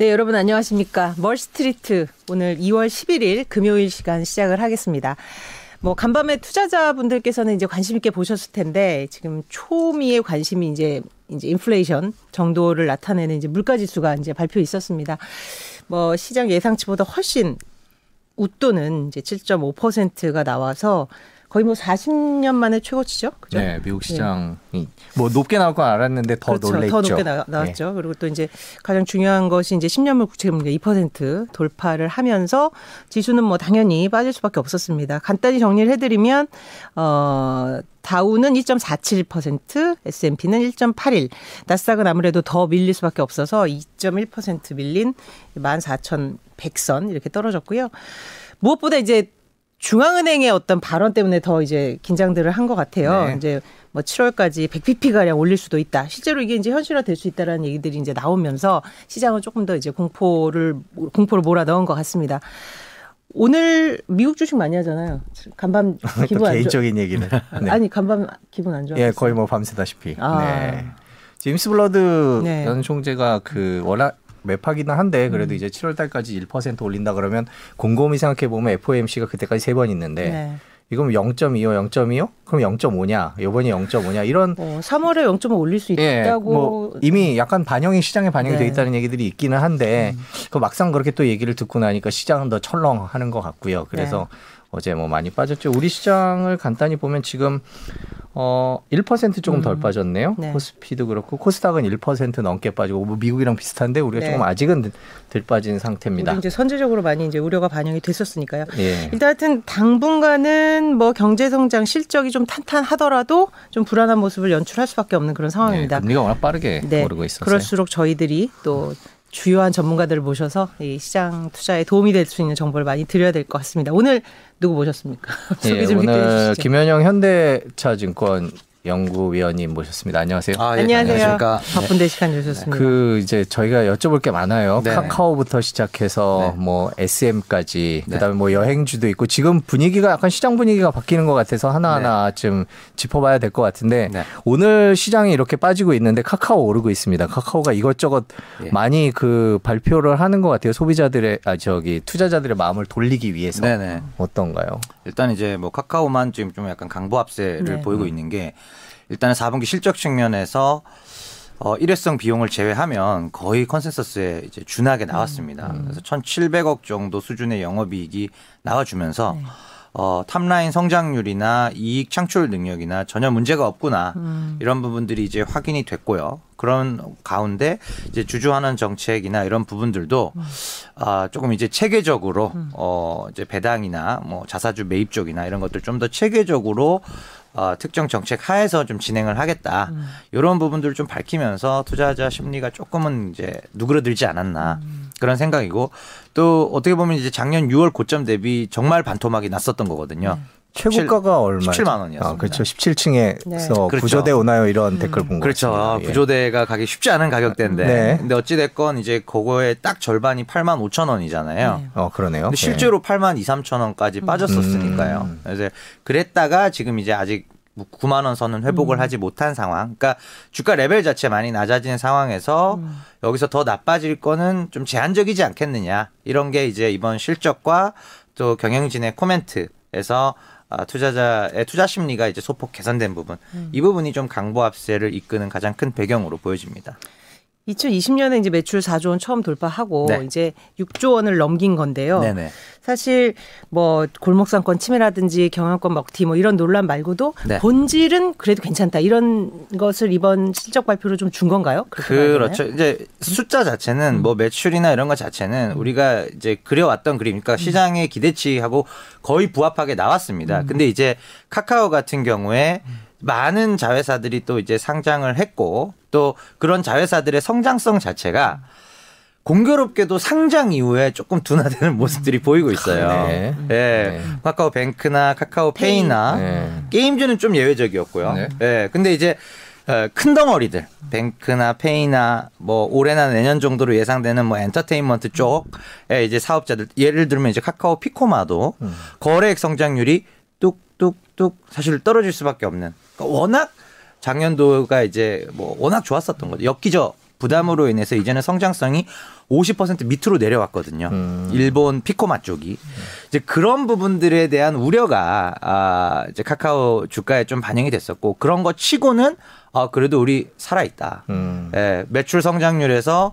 네, 여러분 안녕하십니까. 멀스트리트 오늘 2월 11일 금요일 시간 시작을 하겠습니다. 뭐 간밤에 투자자분들께서는 이제 관심 있게 보셨을 텐데 지금 초미의 관심이 이제 이제 인플레이션 정도를 나타내는 이제 물가 지수가 이제 발표 있었습니다. 뭐 시장 예상치보다 훨씬 웃도는 이제 7.5%가 나와서 거의 뭐 40년 만에 최고치죠. 그죠? 네, 미국 시장이 네. 뭐 높게 나올 건 알았는데 더 그렇죠. 놀랬죠. 더 높게 나, 왔죠 네. 그리고 또 이제 가장 중요한 것이 이제 10년물 국채금리가 2% 돌파를 하면서 지수는 뭐 당연히 빠질 수밖에 없었습니다. 간단히 정리를 해드리면 어. 다우는 2.47%, S&P는 1.81, 나스닥은 아무래도 더 밀릴 수밖에 없어서 2.1% 밀린 14,100선 이렇게 떨어졌고요. 무엇보다 이제 중앙은행의 어떤 발언 때문에 더 이제 긴장들을 한 것 같아요. 네. 이제 뭐 7월까지 100bp 가량 올릴 수도 있다. 실제로 이게 이제 현실화 될 수 있다라는 얘기들이 이제 나오면서 시장은 조금 더 이제 공포를 공포를 몰아 넣은 것 같습니다. 오늘 미국 주식 많이 하잖아요. 간밤 기분 안 개인적인 얘기는 네. 아니 간밤 기분 안 좋아. 예, 거의 뭐 밤새다시피. 아. 네. 제임스 블러드 네. 전 총재가 그 워낙 매파기는 한데 그래도 음. 이제 7월 달까지 1% 올린다 그러면 곰곰이 생각해 보면 FOMC가 그때까지 세 번 있는데 네. 이건 0.25, 0.25? 그럼 0.5냐? 이번이 0.5냐? 이런 어, 3월에 0.5 올릴 수 예, 있다고 뭐 이미 약간 반영이 시장에 반영이 네. 돼 있다는 얘기들이 있기는 한데 음. 그 막상 그렇게 또 얘기를 듣고 나니까 시장은 더 철렁하는 것 같고요. 그래서 네. 어제 뭐 많이 빠졌죠. 우리 시장을 간단히 보면 지금 어, 1% 조금 덜 음. 빠졌네요. 네. 코스피도 그렇고 코스닥은 1% 넘게 빠지고 뭐 미국이랑 비슷한데 우리가 네. 조금 아직은 덜 빠진 상태입니다. 이제 선제적으로 많이 이제 우려가 반영이 됐었으니까요. 예. 일단 하여튼 당분간은 뭐 경제 성장 실적이 좀 탄탄하더라도 좀 불안한 모습을 연출할 수밖에 없는 그런 상황입니다. 네, 금리가 워낙 빠르게 네. 오르고 있어서 그럴수록 저희들이 또 주요한 전문가들을 모셔서 이 시장 투자에 도움이 될 수 있는 정보를 많이 드려야 될 것 같습니다. 오늘 누구 모셨습니까? 예, 오늘 김현영 현대차증권 연구위원님 모셨습니다. 안녕하세요. 아, 예, 안녕하세요. 바쁜데 시간 주셨습니다. 그 이제 저희가 여쭤볼 게 많아요. 네. 카카오부터 시작해서 네. 뭐 SM까지 네. 그다음에 뭐 여행주도 있고 지금 분위기가 약간 시장 분위기가 바뀌는 것 같아서 하나하나 네. 좀 짚어봐야 될 것 같은데 네. 오늘 시장이 이렇게 빠지고 있는데 카카오 오르고 있습니다. 카카오가 이것저것 예. 많이 그 발표를 하는 것 같아요. 소비자들의 아 저기 투자자들의 마음을 돌리기 위해서. 어떤가요? 일단 이제 뭐 카카오만 지금 좀 약간 강보합세를 네. 보이고 있는 게 일단은 4분기 실적 측면에서 어, 일회성 비용을 제외하면 거의 컨센서스에 이제 준하게 나왔습니다. 음. 그래서 1,700억 정도 수준의 영업이익이 나와주면서 네. 어, 탑라인 성장률이나 이익 창출 능력이나 전혀 문제가 없구나 음. 이런 부분들이 이제 확인이 됐고요. 그런 가운데 이제 주주환원 정책이나 이런 부분들도 음. 아, 조금 이제 체계적으로 음. 어, 이제 배당이나 뭐 자사주 매입 쪽이나 이런 것들 좀 더 체계적으로 어, 특정 정책 하에서 좀 진행을 하겠다. 음. 이런 부분들을 좀 밝히면서 투자자 심리가 조금은 이제 누그러들지 않았나 음. 그런 생각이고 또 어떻게 보면 이제 작년 6월 고점 대비 정말 반토막이 났었던 거거든요. 네. 최고가가 얼마? 17만 원이었습니다. 아, 그렇죠. 17층에서 네. 그렇죠. 구조대 오나요 이런 음. 댓글 본 거. 그렇죠. 예. 구조대가 가기 쉽지 않은 가격대인데. 네. 근데 어찌 됐건 이제 그거의 딱 절반이 8만 5천 원이잖아요. 네. 어, 그러네요. 근데 실제로 네. 8만 2, 3천 원까지 음. 빠졌었으니까요. 음. 그래서 그랬다가 지금 이제 아직 9만 원 선은 회복을 음. 하지 못한 상황. 그러니까 주가 레벨 자체 많이 낮아진 상황에서 음. 여기서 더 나빠질 거는 좀 제한적이지 않겠느냐. 이런 게 이제 이번 실적과 또 경영진의 코멘트에서 아, 투자자의 투자 심리가 이제 소폭 개선된 부분. 음. 이 부분이 좀 강보합세를 이끄는 가장 큰 배경으로 보여집니다. 2020년에 이제 매출 4조 원 처음 돌파하고 네. 이제 6조 원을 넘긴 건데요. 네네. 사실 뭐 골목상권 침해라든지 경영권 먹튀 뭐 이런 논란 말고도 네. 본질은 그래도 괜찮다 이런 것을 이번 실적 발표로 좀 준 건가요? 그렇죠. 이제 숫자 자체는 음. 뭐 매출이나 이런 것 자체는 음. 우리가 이제 그려왔던 그림, 그러니까 음. 시장의 기대치하고 거의 부합하게 나왔습니다. 음. 근데 이제 카카오 같은 경우에 음. 많은 자회사들이 또 이제 상장을 했고 또 그런 자회사들의 성장성 자체가 공교롭게도 상장 이후에 조금 둔화되는 모습들이 음. 보이고 있어요. 네. 네. 네. 카카오 뱅크나 카카오 페이나 네. 게임즈는 좀 예외적이었고요. 네. 네. 근데 이제 어, 큰 덩어리들 뱅크나 페이나 뭐 올해나 내년 정도로 예상되는 뭐 엔터테인먼트 쪽에 이제 사업자들 예를 들면 이제 카카오 피코마도 음. 거래액 성장률이 뚝뚝뚝 사실 떨어질 수밖에 없는 그러니까 워낙 작년도가 이제 뭐 워낙 좋았었던 거죠. 역기저 부담으로 인해서 이제는 성장성이 50% 밑으로 내려왔거든요. 음. 일본 피코마 쪽이 이제 그런 부분들에 대한 우려가 아 이제 카카오 주가에 좀 반영이 됐었고 그런 거 치고는 아 그래도 우리 살아 있다. 음. 예, 매출 성장률에서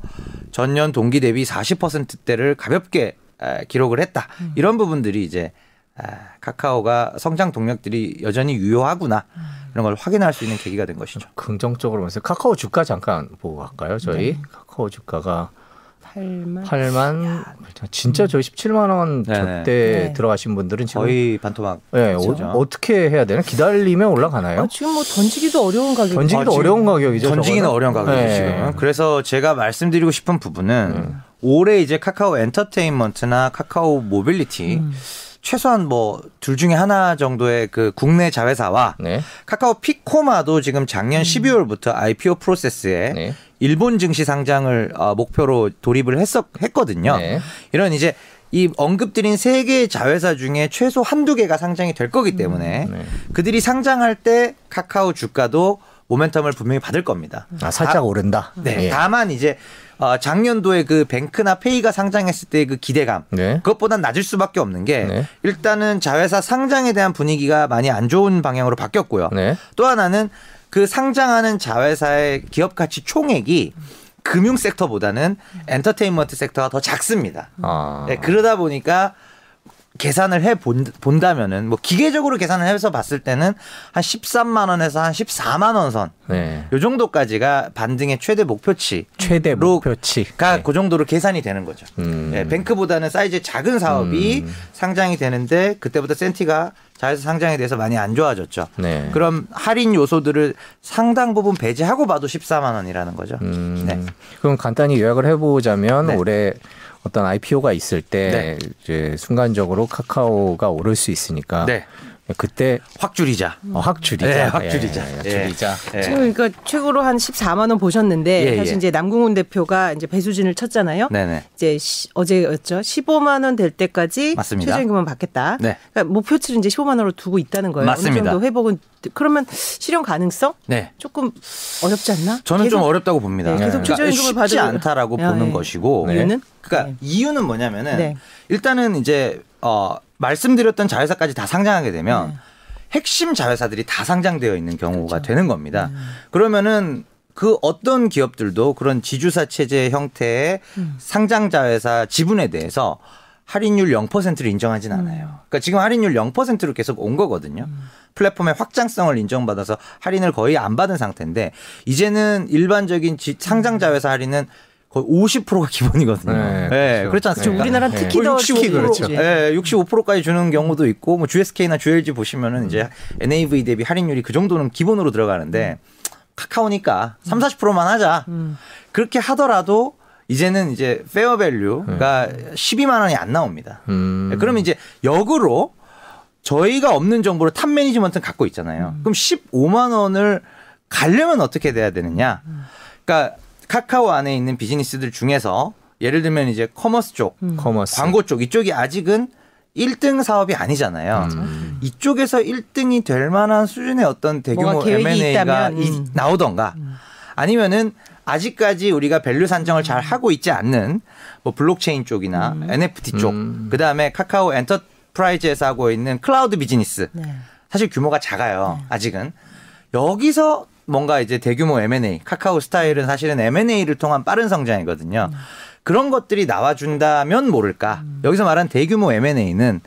전년 동기 대비 40%대를 가볍게 에, 기록을 했다. 음. 이런 부분들이 이제 에, 카카오가 성장 동력들이 여전히 유효하구나. 이런 걸 확인할 수 있는 계기가 된 것이죠. 긍정적으로 보면서 카카오 주가 잠깐 보고 갈까요? 저희 네. 카카오 주가가 8만. 8만. 진짜 저희 17만 원 저때 네. 들어가신 분들은 지금 거의 반토막. 네, 어, 떻게 해야 되나? 기다리면 올라가나요? 아, 지금 뭐 던지기도 어려운 가격. 던지기도 아, 어려운 가격이죠. 던지기는 저거는? 어려운 가격이죠 네. 지금. 그래서 제가 말씀드리고 싶은 부분은 음. 올해 이제 카카오 엔터테인먼트나 카카오 모빌리티 음. 최소한 뭐 둘 중에 하나 정도의 그 국내 자회사와 네. 카카오 피코마도 지금 작년 음. 12월부터 IPO 프로세스에 네. 일본 증시 상장을 어, 목표로 돌입을 했었 했거든요. 네. 이런 이제 이 언급드린 세 개의 자회사 중에 최소 한두 개가 상장이 될 거기 때문에 음. 네. 그들이 상장할 때 카카오 주가도 모멘텀을 분명히 받을 겁니다. 아, 살짝 다, 오른다. 네. 예. 다만 이제 어, 작년도에 그 뱅크나 페이가 상장했을 때 그 기대감 네. 그것보단 낮을 수밖에 없는 게 네. 일단은 자회사 상장에 대한 분위기가 많이 안 좋은 방향으로 바뀌었고요. 네. 또 하나는 그 상장하는 자회사의 기업 가치 총액이 금융 섹터보다는 엔터테인먼트 섹터가 더 작습니다. 아. 네, 그러다 보니까 계산을 해 본 다면은 뭐 기계적으로 계산을 해서 봤을 때는 한 13만 원에서 한 14만 원 선. 네. 요 정도까지가 반등의 최대 목표치. 최대 목표치가 네. 그 정도로 계산이 되는 거죠. 음. 네, 뱅크보다는 사이즈 작은 사업이 음. 상장이 되는데 그때부터 senti가 자회사 상장에 대해서 많이 안 좋아졌죠. 네. 그럼 할인 요소들을 상당 부분 배제하고 봐도 14만 원이라는 거죠. 음. 네. 그럼 간단히 요약을 해보자면 네. 올해 어떤 IPO가 있을 때 네. 이제 순간적으로 카카오가 오를 수 있으니까 네. 그때 확 줄이자. 어, 확 줄이자. 네, 확 줄이자. 예, 예, 줄이자. 예. 지금 그러니까 최고로 한 14만 원 보셨는데 예, 사실 예. 이제 남궁훈 대표가 이제 배수진을 쳤잖아요. 네네. 이제 시, 어제였죠. 15만 원 될 때까지 맞습니다. 최저임금은 받겠다. 네. 그러니까 목표치를 이제 15만 원으로 두고 있다는 거예요. 맞습니다. 어느 정도 회복은 그러면 실현 가능성? 네. 조금 어렵지 않나? 저는 계속, 좀 어렵다고 봅니다. 네, 계속 그러니까 최저임금을 그러니까 쉽지 않다라고 야, 보는 네. 것이고 이유는? 그러니까 네. 이유는 뭐냐면은 네. 일단은 이제 어 말씀드렸던 자회사까지 다 상장하게 되면 네. 핵심 자회사들이 다 상장되어 있는 경우가 그렇죠. 되는 겁니다. 음. 그러면은 그 어떤 기업들도 그런 지주사 체제 형태의 음. 상장 자회사 지분에 대해서 할인율 0%를 인정하진 음. 않아요. 그러니까 지금 할인율 0%로 계속 온 거거든요. 음. 플랫폼의 확장성을 인정받아서 할인을 거의 안 받은 상태인데 이제는 일반적인 상장 자회사 할인은 거의 50%가 기본이거든요. 네, 네 그렇죠. 그렇지 않습니까? 우리나라 네. 특히 더 65%, 그렇죠. 네, 65%까지 주는 경우도 있고 뭐 GSK나 GLG 보시면은 음. 이제 NAV 대비 할인율이 그 정도는 기본으로 들어가는데 음. 카카오니까 3, 40%만 하자. 음. 그렇게 하더라도 이제는 이제 fair value가 음. 12만 원이 안 나옵니다. 음. 그러면 이제 역으로 저희가 없는 정보를 top management는 갖고 있잖아요. 음. 그럼 15만 원을 가려면 어떻게 돼야 되느냐? 음. 그러니까 카카오 안에 있는 비즈니스들 중에서 예를 들면 이제 commerce 쪽, 음. 광고 쪽 이쪽이 아직은 1등 사업이 아니잖아요. 음. 이쪽에서 1등이 될 만한 수준의 어떤 대규모 M&A가 음. 나오던가 음. 아니면은 아직까지 우리가 value 산정을 잘 하고 있지 않는 뭐 블록체인 쪽이나 음. NFT 쪽, 음. 그 다음에 카카오 엔터프라이즈에서 하고 있는 클라우드 비즈니스. 네. 사실 규모가 작아요. 네. 아직은. 여기서 뭔가 이제 대규모 M&A, 카카오 스타일은 사실은 M&A를 통한 빠른 성장이거든요. 음. 그런 것들이 나와준다면 모를까. 음. 여기서 말한 대규모 M&A는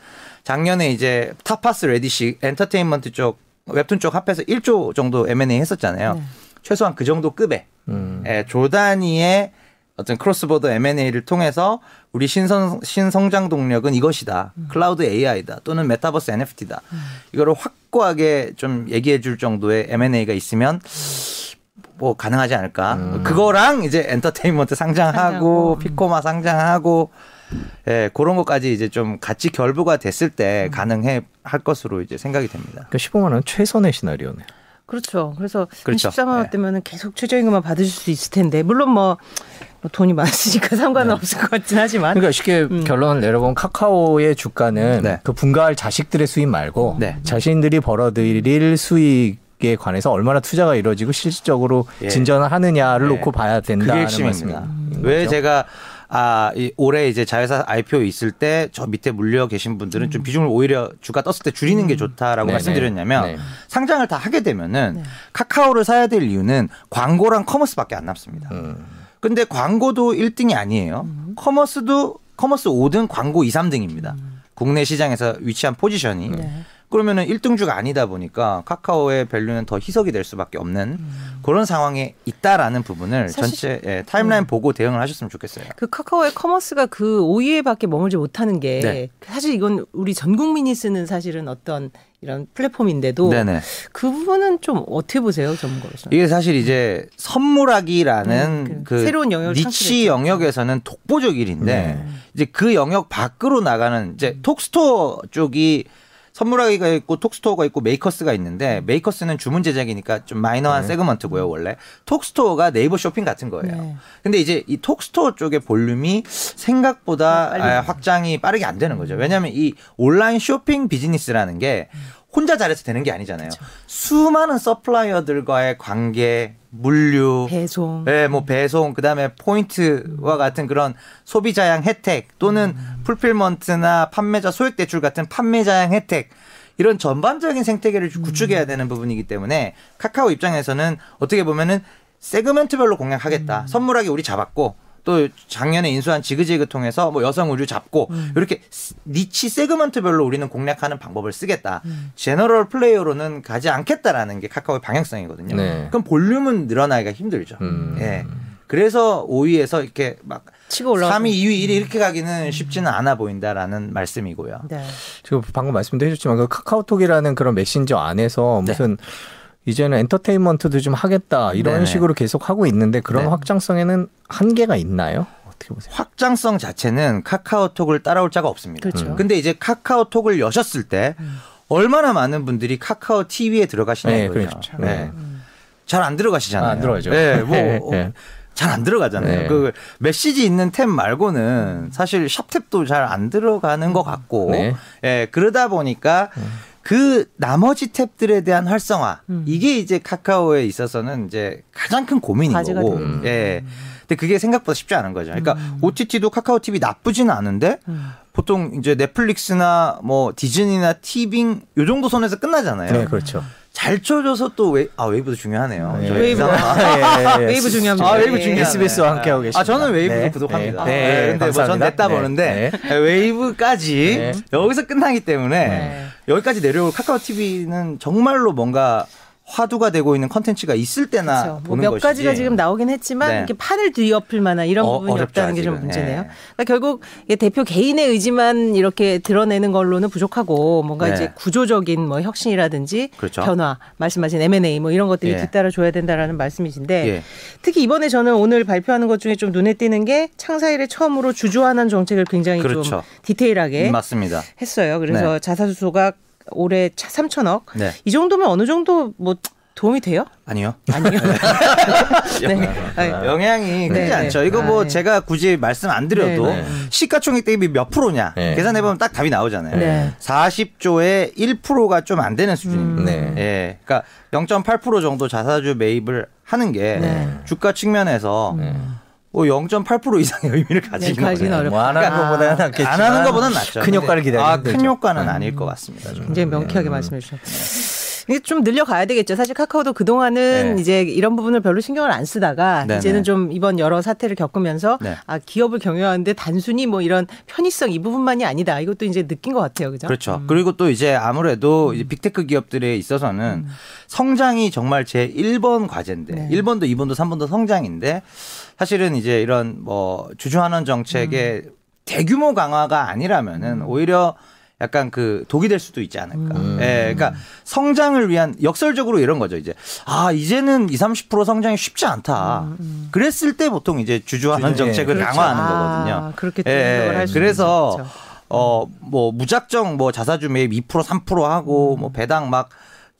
작년에 이제 타파스 래디쉬 엔터테인먼트 쪽 웹툰 쪽 합해서 1조 정도 M&A 했었잖아요. 네. 최소한 그 정도 급의 음. 예, 조단위의 어떤 cross-border M&A를 통해서 우리 신성, 신성장 동력은 이것이다. 음. 클라우드 AI다. 또는 메타버스 NFT다. 음. 이거를 확고하게 좀 얘기해 줄 정도의 M&A가 있으면 뭐 가능하지 않을까. 음. 그거랑 이제 엔터테인먼트 상장하고, 상장하고. 피코마 상장하고 예, 그런 것까지 이제 좀 같이 결부가 됐을 때 음. 가능해 할 것으로 이제 생각이 됩니다. 그러니까 15만 원 최선의 시나리오네요. 그렇죠. 그래서 그렇죠. 14만 원대면은 네. 계속 최저임금만 받으실 수 있을 텐데 물론 뭐, 뭐 돈이 많으시니까 상관은 네. 없을 것 같긴 하지만 그러니까 쉽게 음. 결론을 내려보면 카카오의 주가는 네. 그 분가할 자식들의 수입 말고 네. 자신들이 벌어들일 수익 에 관해서 얼마나 투자가 이루어지고 실질적으로 예. 진전을 하느냐를 예. 놓고 봐야 된다는 말씀입니다. 음. 왜 제가 아, 이 올해 이제 자회사 IPO 있을 때 저 밑에 물려 계신 분들은 음. 좀 비중을 오히려 주가 떴을 때 줄이는 게 음. 좋다라고 네 말씀드렸냐면 네. 상장을 다 하게 되면은 네. 카카오를 사야 될 이유는 광고랑 commerce밖에 안 남습니다. 음. 근데 광고도 1등이 아니에요. 음. commerce도 commerce 5등, 광고 2, 3등입니다. 음. 국내 시장에서 위치한 포지션이. 네. 그러면은 1등주가 아니다 보니까 카카오의 value는 더 희석이 될 수밖에 없는 음. 그런 상황에 있다라는 부분을 전체 예, timeline 음. 보고 대응을 하셨으면 좋겠어요. 그 카카오의 commerce가 그 5위에밖에 머물지 못하는 게 네. 사실 이건 우리 전 국민이 쓰는 사실은 어떤 이런 플랫폼인데도 네네. 그 부분은 좀 어떻게 보세요, 전문가로서? 이게 사실 이제 선물하기라는 음, 그, 그 새로운 영역 niche 영역에서는 독보적 일인데 네. 이제 그 영역 밖으로 나가는 이제 톡스토어 쪽이 선물하기가 있고 톡스토어가 있고 메이커스가 있는데 메이커스는 주문 제작이니까 좀 마이너한 네. segment고요 원래 톡스토어가 네이버 쇼핑 같은 거예요. 네. 근데 이제 이 톡스토어 쪽의 볼륨이 생각보다 아, 확장이 빠르게 안 되는 거죠. 왜냐하면 이 온라인 쇼핑 비즈니스라는 게 혼자 잘해서 되는 게 아니잖아요. 그렇죠. 수많은 supplier들과의 관계, 물류, 배송, 네, 뭐 배송, 그다음에 포인트와 같은 그런 소비자향 혜택 또는 음. fulfillment나 판매자 소액 대출 같은 판매자향 혜택 이런 전반적인 생태계를 음. 구축해야 되는 부분이기 때문에 카카오 입장에서는 어떻게 보면은 segment별로 공략하겠다. 음. 선물하기 우리 잡았고 또 작년에 인수한 지그재그 통해서 뭐 여성 의류 잡고 음. 이렇게 니치 세그먼트별로 우리는 공략하는 방법을 쓰겠다. 음. 제너럴 플레이어로는 가지 않겠다라는 게 카카오의 방향성이거든요. 네. 그럼 볼륨은 늘어나기가 힘들죠. 음. 예. 그래서 5위에서 이렇게 막 치고 올라 3위, 2위, 1위 이렇게 가기는 쉽지는 않아 보인다라는 말씀이고요. 네. 지금 방금 말씀도 해줬지만 그 카카오톡이라는 그런 메신저 안에서 네. 무슨 네. 이제는 엔터테인먼트도 좀 하겠다 이런 네 식으로 계속 하고 있는데 그런 네. 확장성에는 한계가 있나요? 어떻게 보세요? 확장성 자체는 카카오톡을 따라올 자가 없습니다. 그렇죠. 음. 근데 이제 카카오톡을 여셨을 때 음. 얼마나 많은 분들이 카카오 TV에 들어가시냐 네, 이거죠. 그렇죠. 네. 음. 잘안 들어가시잖아요. 아, 안 들어가죠. 네, 뭐 네. 어, 잘안 들어가잖아요. 네. 그 메시지 있는 탭 말고는 사실 샵탭도 잘 안 들어가는 것 같고, 네. 예, 그러다 보니까 음. 그 나머지 탭들에 대한 활성화 음. 이게 이제 카카오에 있어서는 이제 가장 큰 고민인 거고. 음. 예. 근데 그게 생각보다 쉽지 않은 거죠. 그러니까 음. OTT도 카카오 TV 나쁘지는 않은데 음. 보통 이제 넷플릭스나 뭐 디즈니나 티빙 요 정도 선에서 끝나잖아요. 네, 그렇죠. 잘 쳐줘서 또 웨이, 아 웨이브도 중요하네요. 네. 웨이브 아, 예, 예, 웨이브 중요합니다. 아 웨이브 중요. SBS와 함께 하고 계십니다. 아 저는 웨이브도 네. 구독합니다. 네. 네. 근데 뭐 전 넷 다 네. 보는데 네. 웨이브까지 네. 여기서 끝나기 때문에 여기까지 내려올 카카오 TV는 정말로 뭔가 화두가 되고 있는 컨텐츠가 있을 때나 그렇죠. 보는 뭐몇 가지가 지금 나오긴 했지만 네. 이렇게 판을 뒤엎을 만한 이런 어, 부분이 없다는 게 좀 문제네요. 네. 그러니까 결국 대표 개인의 의지만 이렇게 드러내는 걸로는 부족하고 뭔가 네. 이제 구조적인 뭐 혁신이라든지 그렇죠. 변화, 말씀하신 M&A 뭐 이런 것들이 예. 뒤따라 줘야 된다라는 말씀이신데 예. 특히 이번에 저는 오늘 발표하는 것 중에 좀 눈에 띄는 게 창사 일에 처음으로 주주환원 정책을 굉장히 그렇죠. 좀 디테일하게 맞습니다. 했어요. 그래서 네. 자사주소가 올해 3천억. 네. 이 정도면 어느 정도 뭐 도움이 돼요? 아니요. 아니요. 네. 영향이 크지 네. 않죠. 이거 뭐 아, 네. 제가 굳이 말씀 안 드려도 네, 네. 시가총액 대비 몇 프로냐 네. 계산해 보면 딱 답이 나오잖아요. 네. 40조의 1%가 좀 안 되는 수준입니다. 음. 예. 그러니까 0.8% 정도 자사주 매입을 하는 게 주가 측면에서 음. 뭐 0.8% 이상의 의미를 가지는 네, 거예요. 뭐안 하는 것보다는 낫겠지만 안 하는 것보다는 낫죠. 큰 효과를 기다리는 아, 큰 효과는 음. 아닐 것 같습니다. 좀. 굉장히 명쾌하게 음. 말씀해 주셨어요. 이게 좀 늘려가야 되겠죠. 사실 카카오도 그동안은 네. 이제 이런 부분을 별로 신경을 안 쓰다가 네네. 이제는 좀 이번 여러 사태를 겪으면서 네. 아, 기업을 경영하는데 단순히 뭐 이런 편의성 이 부분만이 아니다. 이것도 이제 느낀 것 같아요. 그죠? 그렇죠. 음. 그리고 또 이제 아무래도 이제 빅테크 기업들에 있어서는 음. 성장이 정말 제 1번 과제인데 네. 1번도 2번도 3번도 성장인데 사실은 이제 이런 뭐 주주환원 정책의 음. 대규모 강화가 아니라면은 음. 오히려 약간 그 독이 될 수도 있지 않을까. 음. 예, 그러니까 성장을 위한 역설적으로 이런 거죠. 이제 아 이제는 2, 30% 성장이 쉽지 않다. 음, 음. 그랬을 때 보통 이제 주주환원 정책을 그렇죠. 강화하는 거거든요. 아, 그렇게 예, 할 그래서 있죠. 어뭐 무작정 뭐 자사주 매입 2% 3% 하고 음. 뭐 배당 막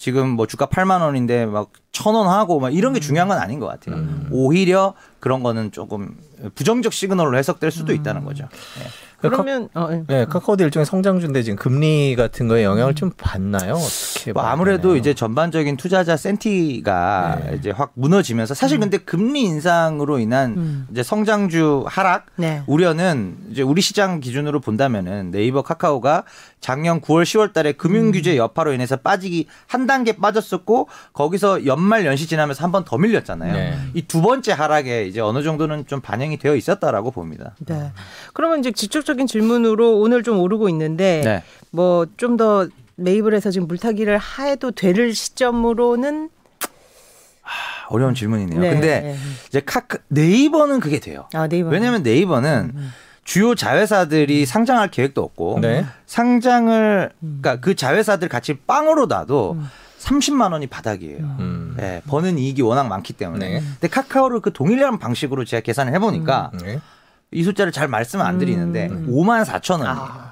지금 뭐 주가 8만 원인데 막 천 원 하고 막 이런 게 중요한 건 아닌 것 같아요. 음. 오히려 그런 거는 조금 부정적 시그널로 해석될 수도 있다는 거죠. 네. 그러면 카, 어, 예. 네, 카카오도 일종의 성장주인데 지금 금리 같은 거에 영향을 좀 받나요? 어떻게? 뭐 아무래도 이제 전반적인 투자자 센티가 네. 이제 확 무너지면서 사실 음. 근데 금리 인상으로 인한 음. 이제 성장주 하락 네. 우려는 이제 우리 시장 기준으로 본다면은 네이버 카카오가 작년 9월 10월 달에 금융 규제 음. 여파로 인해서 빠지기 한 단계 빠졌었고 거기서 연말 연시 지나면서 한 번 더 밀렸잖아요. 네. 이두 번째 하락에 이제 어느 정도는 좀 반영이 되어 있었다라고 봅니다. 네. 그러면 이제 직접 적인 질문으로 오늘 좀 오르고 있는데 네. 뭐좀 더 메이블에서 지금 물타기를 해도 될 시점으로는 어려운 질문이네요. 네. 근데 네. 이제 카카 네이버는 그게 돼요. 아, 네이버. 왜냐하면 네이버는 음. 음. 주요 자회사들이 상장할 계획도 없고 네. 상장을 그러니까 그 자회사들 같이 빵으로 놔도 음. 30만 원이 바닥이에요. 음. 네, 버는 이익이 워낙 많기 때문에. 네. 근데 카카오를 그 동일한 방식으로 제가 계산을 해보니까 음. 네. 이 숫자를 잘 말씀 안 드리는데 음. 5만 4천 원이에요. 아.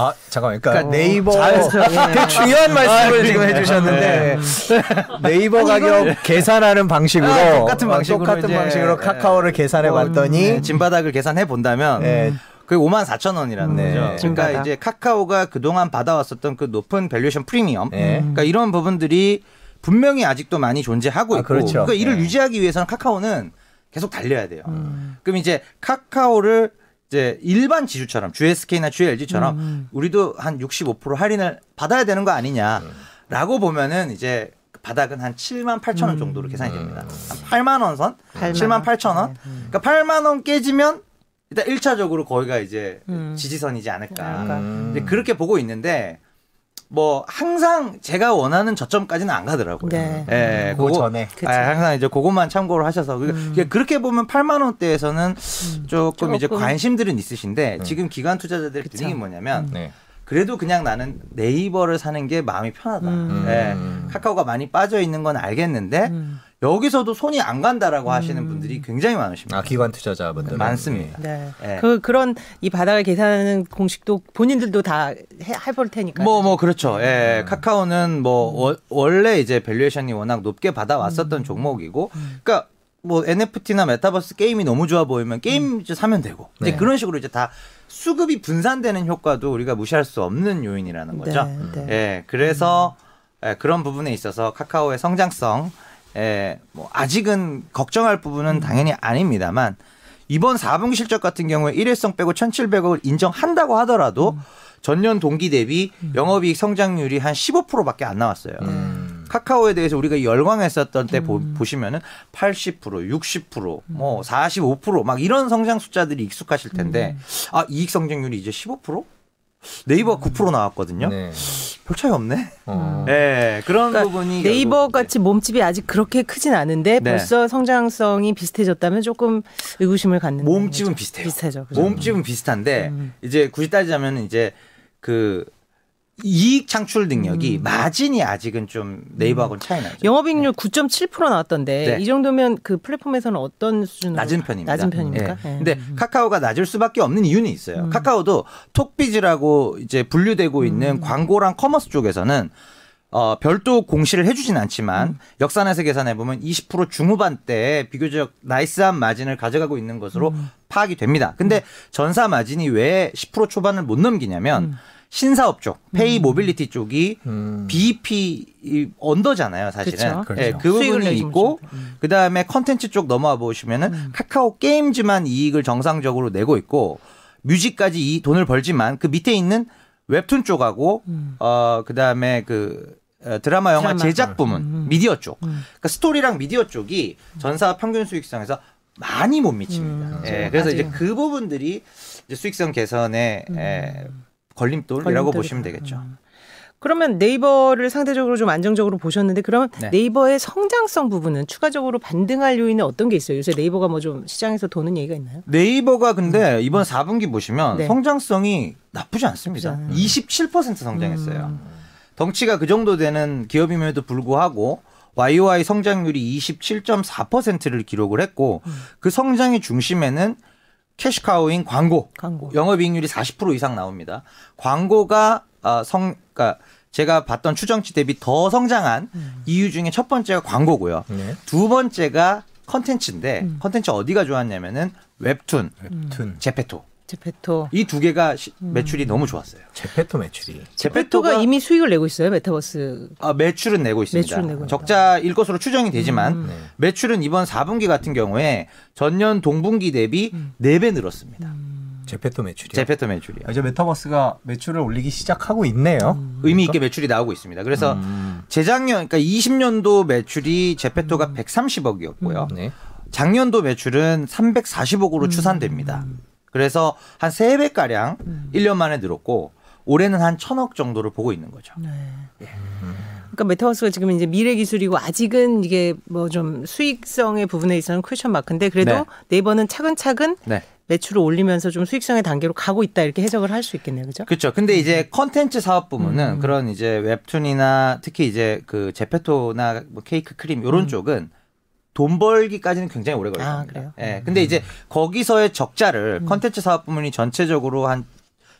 아 잠깐만, 그러니까, 그러니까 네이버 예. 되게 중요한 말씀을 아, 지금 해주셨는데 네. 네이버 가격 이걸... 계산하는 방식으로 아, 똑같은 방식으로, 똑같은 방식으로 카카오를 계산해 봤더니 네, 진바닥을 계산해 본다면 네. 그게 5만 4천 원이라는 네. 거죠. 그러니까 이제 카카오가 그동안 받아왔었던 그 높은 valuation 프리미엄, 네. 그러니까 이런 부분들이 분명히 아직도 많이 존재하고 아, 있고, 아, 그렇죠. 그러니까 이를 네. 유지하기 위해서는 카카오는 계속 달려야 돼요. 음. 그럼 이제 카카오를 이제 일반 지주처럼 GSK나 GLG처럼 음. 우리도 한 65% 할인을 받아야 되는 거 아니냐라고 보면은 이제 바닥은 한 7만 8천 원 음. 정도로 계산이 됩니다. 한 8만 원 선, 8만 7만 8천 원. 네, 네. 그러니까 8만 원 깨지면 일단 1차적으로 거기가 이제 음. 지지선이지 않을까. 음. 이제 그렇게 보고 있는데 뭐 항상 제가 원하는 저점까지는 안 가더라고요. 네. 예, 그 전에. 아, 항상 이제 그것만 참고를 하셔서 음. 그렇게 보면 8만 원대에서는 음. 조금, 조금, 이제 관심들은 있으신데 음. 지금 기관 투자자들의 분위기 뭐냐면 음. 네. 그래도 그냥 나는 네이버를 사는 게 마음이 편하다. 음. 예, 카카오가 많이 빠져 있는 건 알겠는데 음. 여기서도 손이 안 간다라고 음. 하시는 분들이 굉장히 많으십니다. 아, 기관 투자자분들 많습니다. 네. 네. 그 그런 이 바닥을 계산하는 공식도 본인들도 다 해볼 테니까. 뭐뭐 뭐 그렇죠. 예. 음. 카카오는 뭐 음. 워, 원래 이제 valuation이 워낙 높게 받아왔었던 음. 종목이고, 음. 그러니까 뭐 NFT나 메타버스 게임이 너무 좋아 보이면 게임 음. 이제 사면 되고 이제 네. 그런 식으로 이제 다 수급이 분산되는 효과도 우리가 무시할 수 없는 요인이라는 거죠. 네, 네. 예. 그래서 예, 그런 부분에 있어서 카카오의 성장성 예, 뭐 아직은 걱정할 부분은 음. 당연히 아닙니다만 이번 4분기 실적 같은 경우에 일회성 빼고 1,700억을 인정한다고 하더라도 음. 전년 동기 대비 음. 영업이익 성장률이 한 15%밖에 안 나왔어요. 음. 카카오에 대해서 우리가 열광했었던 때 음. 보, 시면은 80%, 60%, 뭐 45%막 이런 성장 숫자들이 익숙하실 텐데 음. 아 이익 성장률이 이제 15%? 네이버가 9% 나왔거든요. 네. 별 차이 없네. 어. 네, 그런 그러니까 부분이 네이버 같이 몸집이 아직 그렇게 크진 않은데 네. 벌써 성장성이 비슷해졌다면 조금 의구심을 갖는 몸집은 비슷해요. 비슷하죠. 그죠? 몸집은 비슷한데 음. 이제 굳이 따지자면 이제 그 이익 창출 능력이 음. 마진이 아직은 좀 네이버하고는 차이 나죠. 영업이익률 네. 9.7% 나왔던데 네. 이 정도면 그 플랫폼에서는 어떤 수준으로 낮은 편입니다. 낮은 편입니까? 네. 네. 근데 음. 카카오가 낮을 수밖에 없는 이유는 있어요. 음. 카카오도 톡비즈라고 이제 분류되고 있는 음. 광고랑 커머스 쪽에서는 어, 별도 공시를 해주진 않지만 음. 역산해서 계산해 보면 20% 중후반대 비교적 nice한 마진을 가져가고 있는 것으로 음. 파악이 됩니다. 근데 전사 마진이 왜 10% 초반을 못 넘기냐면 신사업 쪽, 페이 음. 모빌리티 쪽이 음. BEP under잖아요, 사실은. 그렇죠. 네, 그 부분이 있고 음. 그다음에 컨텐츠 쪽 넘어와 보시면은 음. 카카오 게임즈만 이익을 정상적으로 내고 있고 뮤직까지 이 돈을 벌지만 그 밑에 있는 웹툰 쪽하고 음. 어 그다음에 그 어, 드라마 영화 드라마. 제작 부문 음. 미디어 쪽 그러니까 스토리랑 미디어 쪽이 전사 평균 수익성에서 많이 못 미칩니다. 예, 그래서 이제 그 부분들이 이제 수익성 개선에 에, 걸림돌이라고 보시면 되겠죠. 음. 그러면 네이버를 상대적으로 좀 안정적으로 보셨는데 그러면 네. 네이버의 성장성 부분은 추가적으로 반등할 요인은 어떤 게 있어요? 요새 네이버가 뭐 좀 시장에서 도는 얘기가 있나요? 네이버가 근데 음. 이번 4분기 보시면 네. 성장성이 나쁘지 않습니다. 음. 27% 성장했어요. 음. 덩치가 그 정도 되는 기업임에도 불구하고 YOY 성장률이 27.4%를 기록을 했고 음. 그 성장의 중심에는 캐시카우인 광고, 광고. 영업이익률이 40% 이상 나옵니다. 광고가 어, 성, 그러니까 제가 봤던 추정치 대비 더 성장한 음. 이유 중에 첫 번째가 광고고요. 네. 두 번째가 컨텐츠인데 음. 컨텐츠 어디가 좋았냐면은 웹툰, 웹툰, 제페토. 제페토. 이 두 개가 시, 음. 매출이 음. 너무 좋았어요. 제페토 매출이. 제페토가 이미 수익을 내고 있어요. 메타버스. 아, 매출은 내고 있습니다. 매출은 내고 적자일 것으로 추정이 되지만 음. 네. 매출은 이번 4분기 같은 경우에 전년 동분기 대비 음. 4배 늘었습니다. 음. 제페토 매출이. 제페토 매출이요. 이제 메타버스가 매출을 올리기 시작하고 있네요. 음. 의미 있게 매출이 나오고 있습니다. 그래서 음. 재작년 그러니까 20년도 매출이 제페토가 130억이었고요. 네. 작년도 매출은 340억으로 추산됩니다. 그래서 한 3배 가량 음. 1년 만에 늘었고 올해는 한 천억 정도를 보고 있는 거죠. 네. 예. 그러니까 메타버스가 지금 이제 미래 기술이고 아직은 이게 뭐 좀 수익성의 부분에 있어서는 question mark인데 그래도 네. 네이버는 차근차근 네. 매출을 올리면서 좀 수익성의 단계로 가고 있다 이렇게 해석을 할 수 있겠네요, 그죠? 그렇죠. 근데 이제 컨텐츠 사업 부문은 음. 그런 이제 웹툰이나 특히 이제 그 제페토나 뭐 케이크 크림 이런 음. 쪽은 돈 벌기까지는 굉장히 오래 걸릴 아. 그래요? 예. 근데 이제 거기서의 적자를 음. 컨텐츠 사업 부문이 전체적으로 한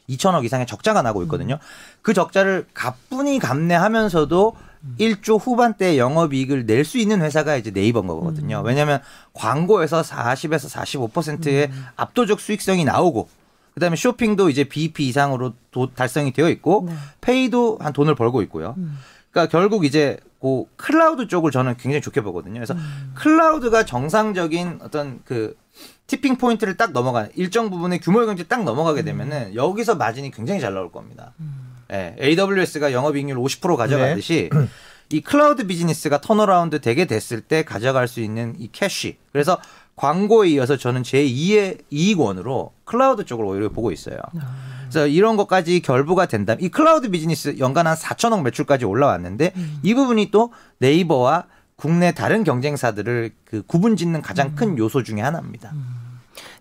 2천억 이상의 적자가 나고 있거든요. 음. 그 적자를 가뿐히 감내하면서도 1조 후반대 영업이익을 낼 수 있는 회사가 이제 네이버인 거거든요. 음. 왜냐하면 광고에서 40에서 45%의 압도적 수익성이 나오고 그다음에 쇼핑도 이제 BEP 이상으로 도, 달성이 되어 있고 네. 페이도 한 돈을 벌고 있고요. 그러니까 결국 이제 그 클라우드 쪽을 저는 굉장히 좋게 보거든요. 그래서 음. 클라우드가 정상적인 어떤 그 tipping point를 딱 넘어가는 일정 부분의 규모 경제 딱 넘어가게 음. 되면은 여기서 마진이 굉장히 잘 나올 겁니다. 음. 예, AWS가 영업이익률 50% 가져가듯이 네. 이 클라우드 비즈니스가 turnaround 되게 됐을 때 가져갈 수 있는 이 캐시. 그래서 광고에 이어서 저는 제 2의 이익원으로 클라우드 쪽을 오히려 보고 있어요. 아. 그래서 이런 것까지 결부가 된다면 이 클라우드 비즈니스 연간 한 4천억 매출까지 올라왔는데 음. 이 부분이 또 네이버와 국내 다른 경쟁사들을 그 구분 짓는 가장 큰 음. 요소 중의 하나입니다. 음.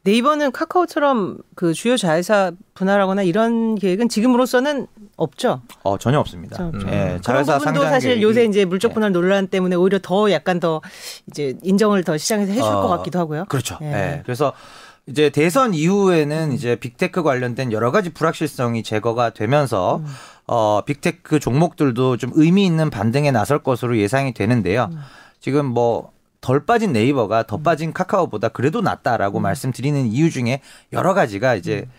네이버는 카카오처럼 그 주요 자회사 분할하거나 이런 계획은 지금으로서는 없죠. 어 전혀 없습니다. 음. 네, 자회사 상장 사실 계획이. 요새 이제 물적 분할 네. 논란 때문에 오히려 더 약간 더 이제 인정을 더 시장에서 해줄 어, 것 같기도 하고요. 그렇죠. 네. 네. 그래서 이제 대선 이후에는 이제 빅테크 관련된 여러 가지 불확실성이 제거가 되면서 음. 어 big tech 종목들도 좀 의미 있는 반등에 나설 것으로 예상이 되는데요. 음. 지금 뭐 덜 빠진 네이버가 더 음. 빠진 카카오보다 그래도 낫다라고 음. 말씀드리는 이유 중에 여러 가지가 이제 음.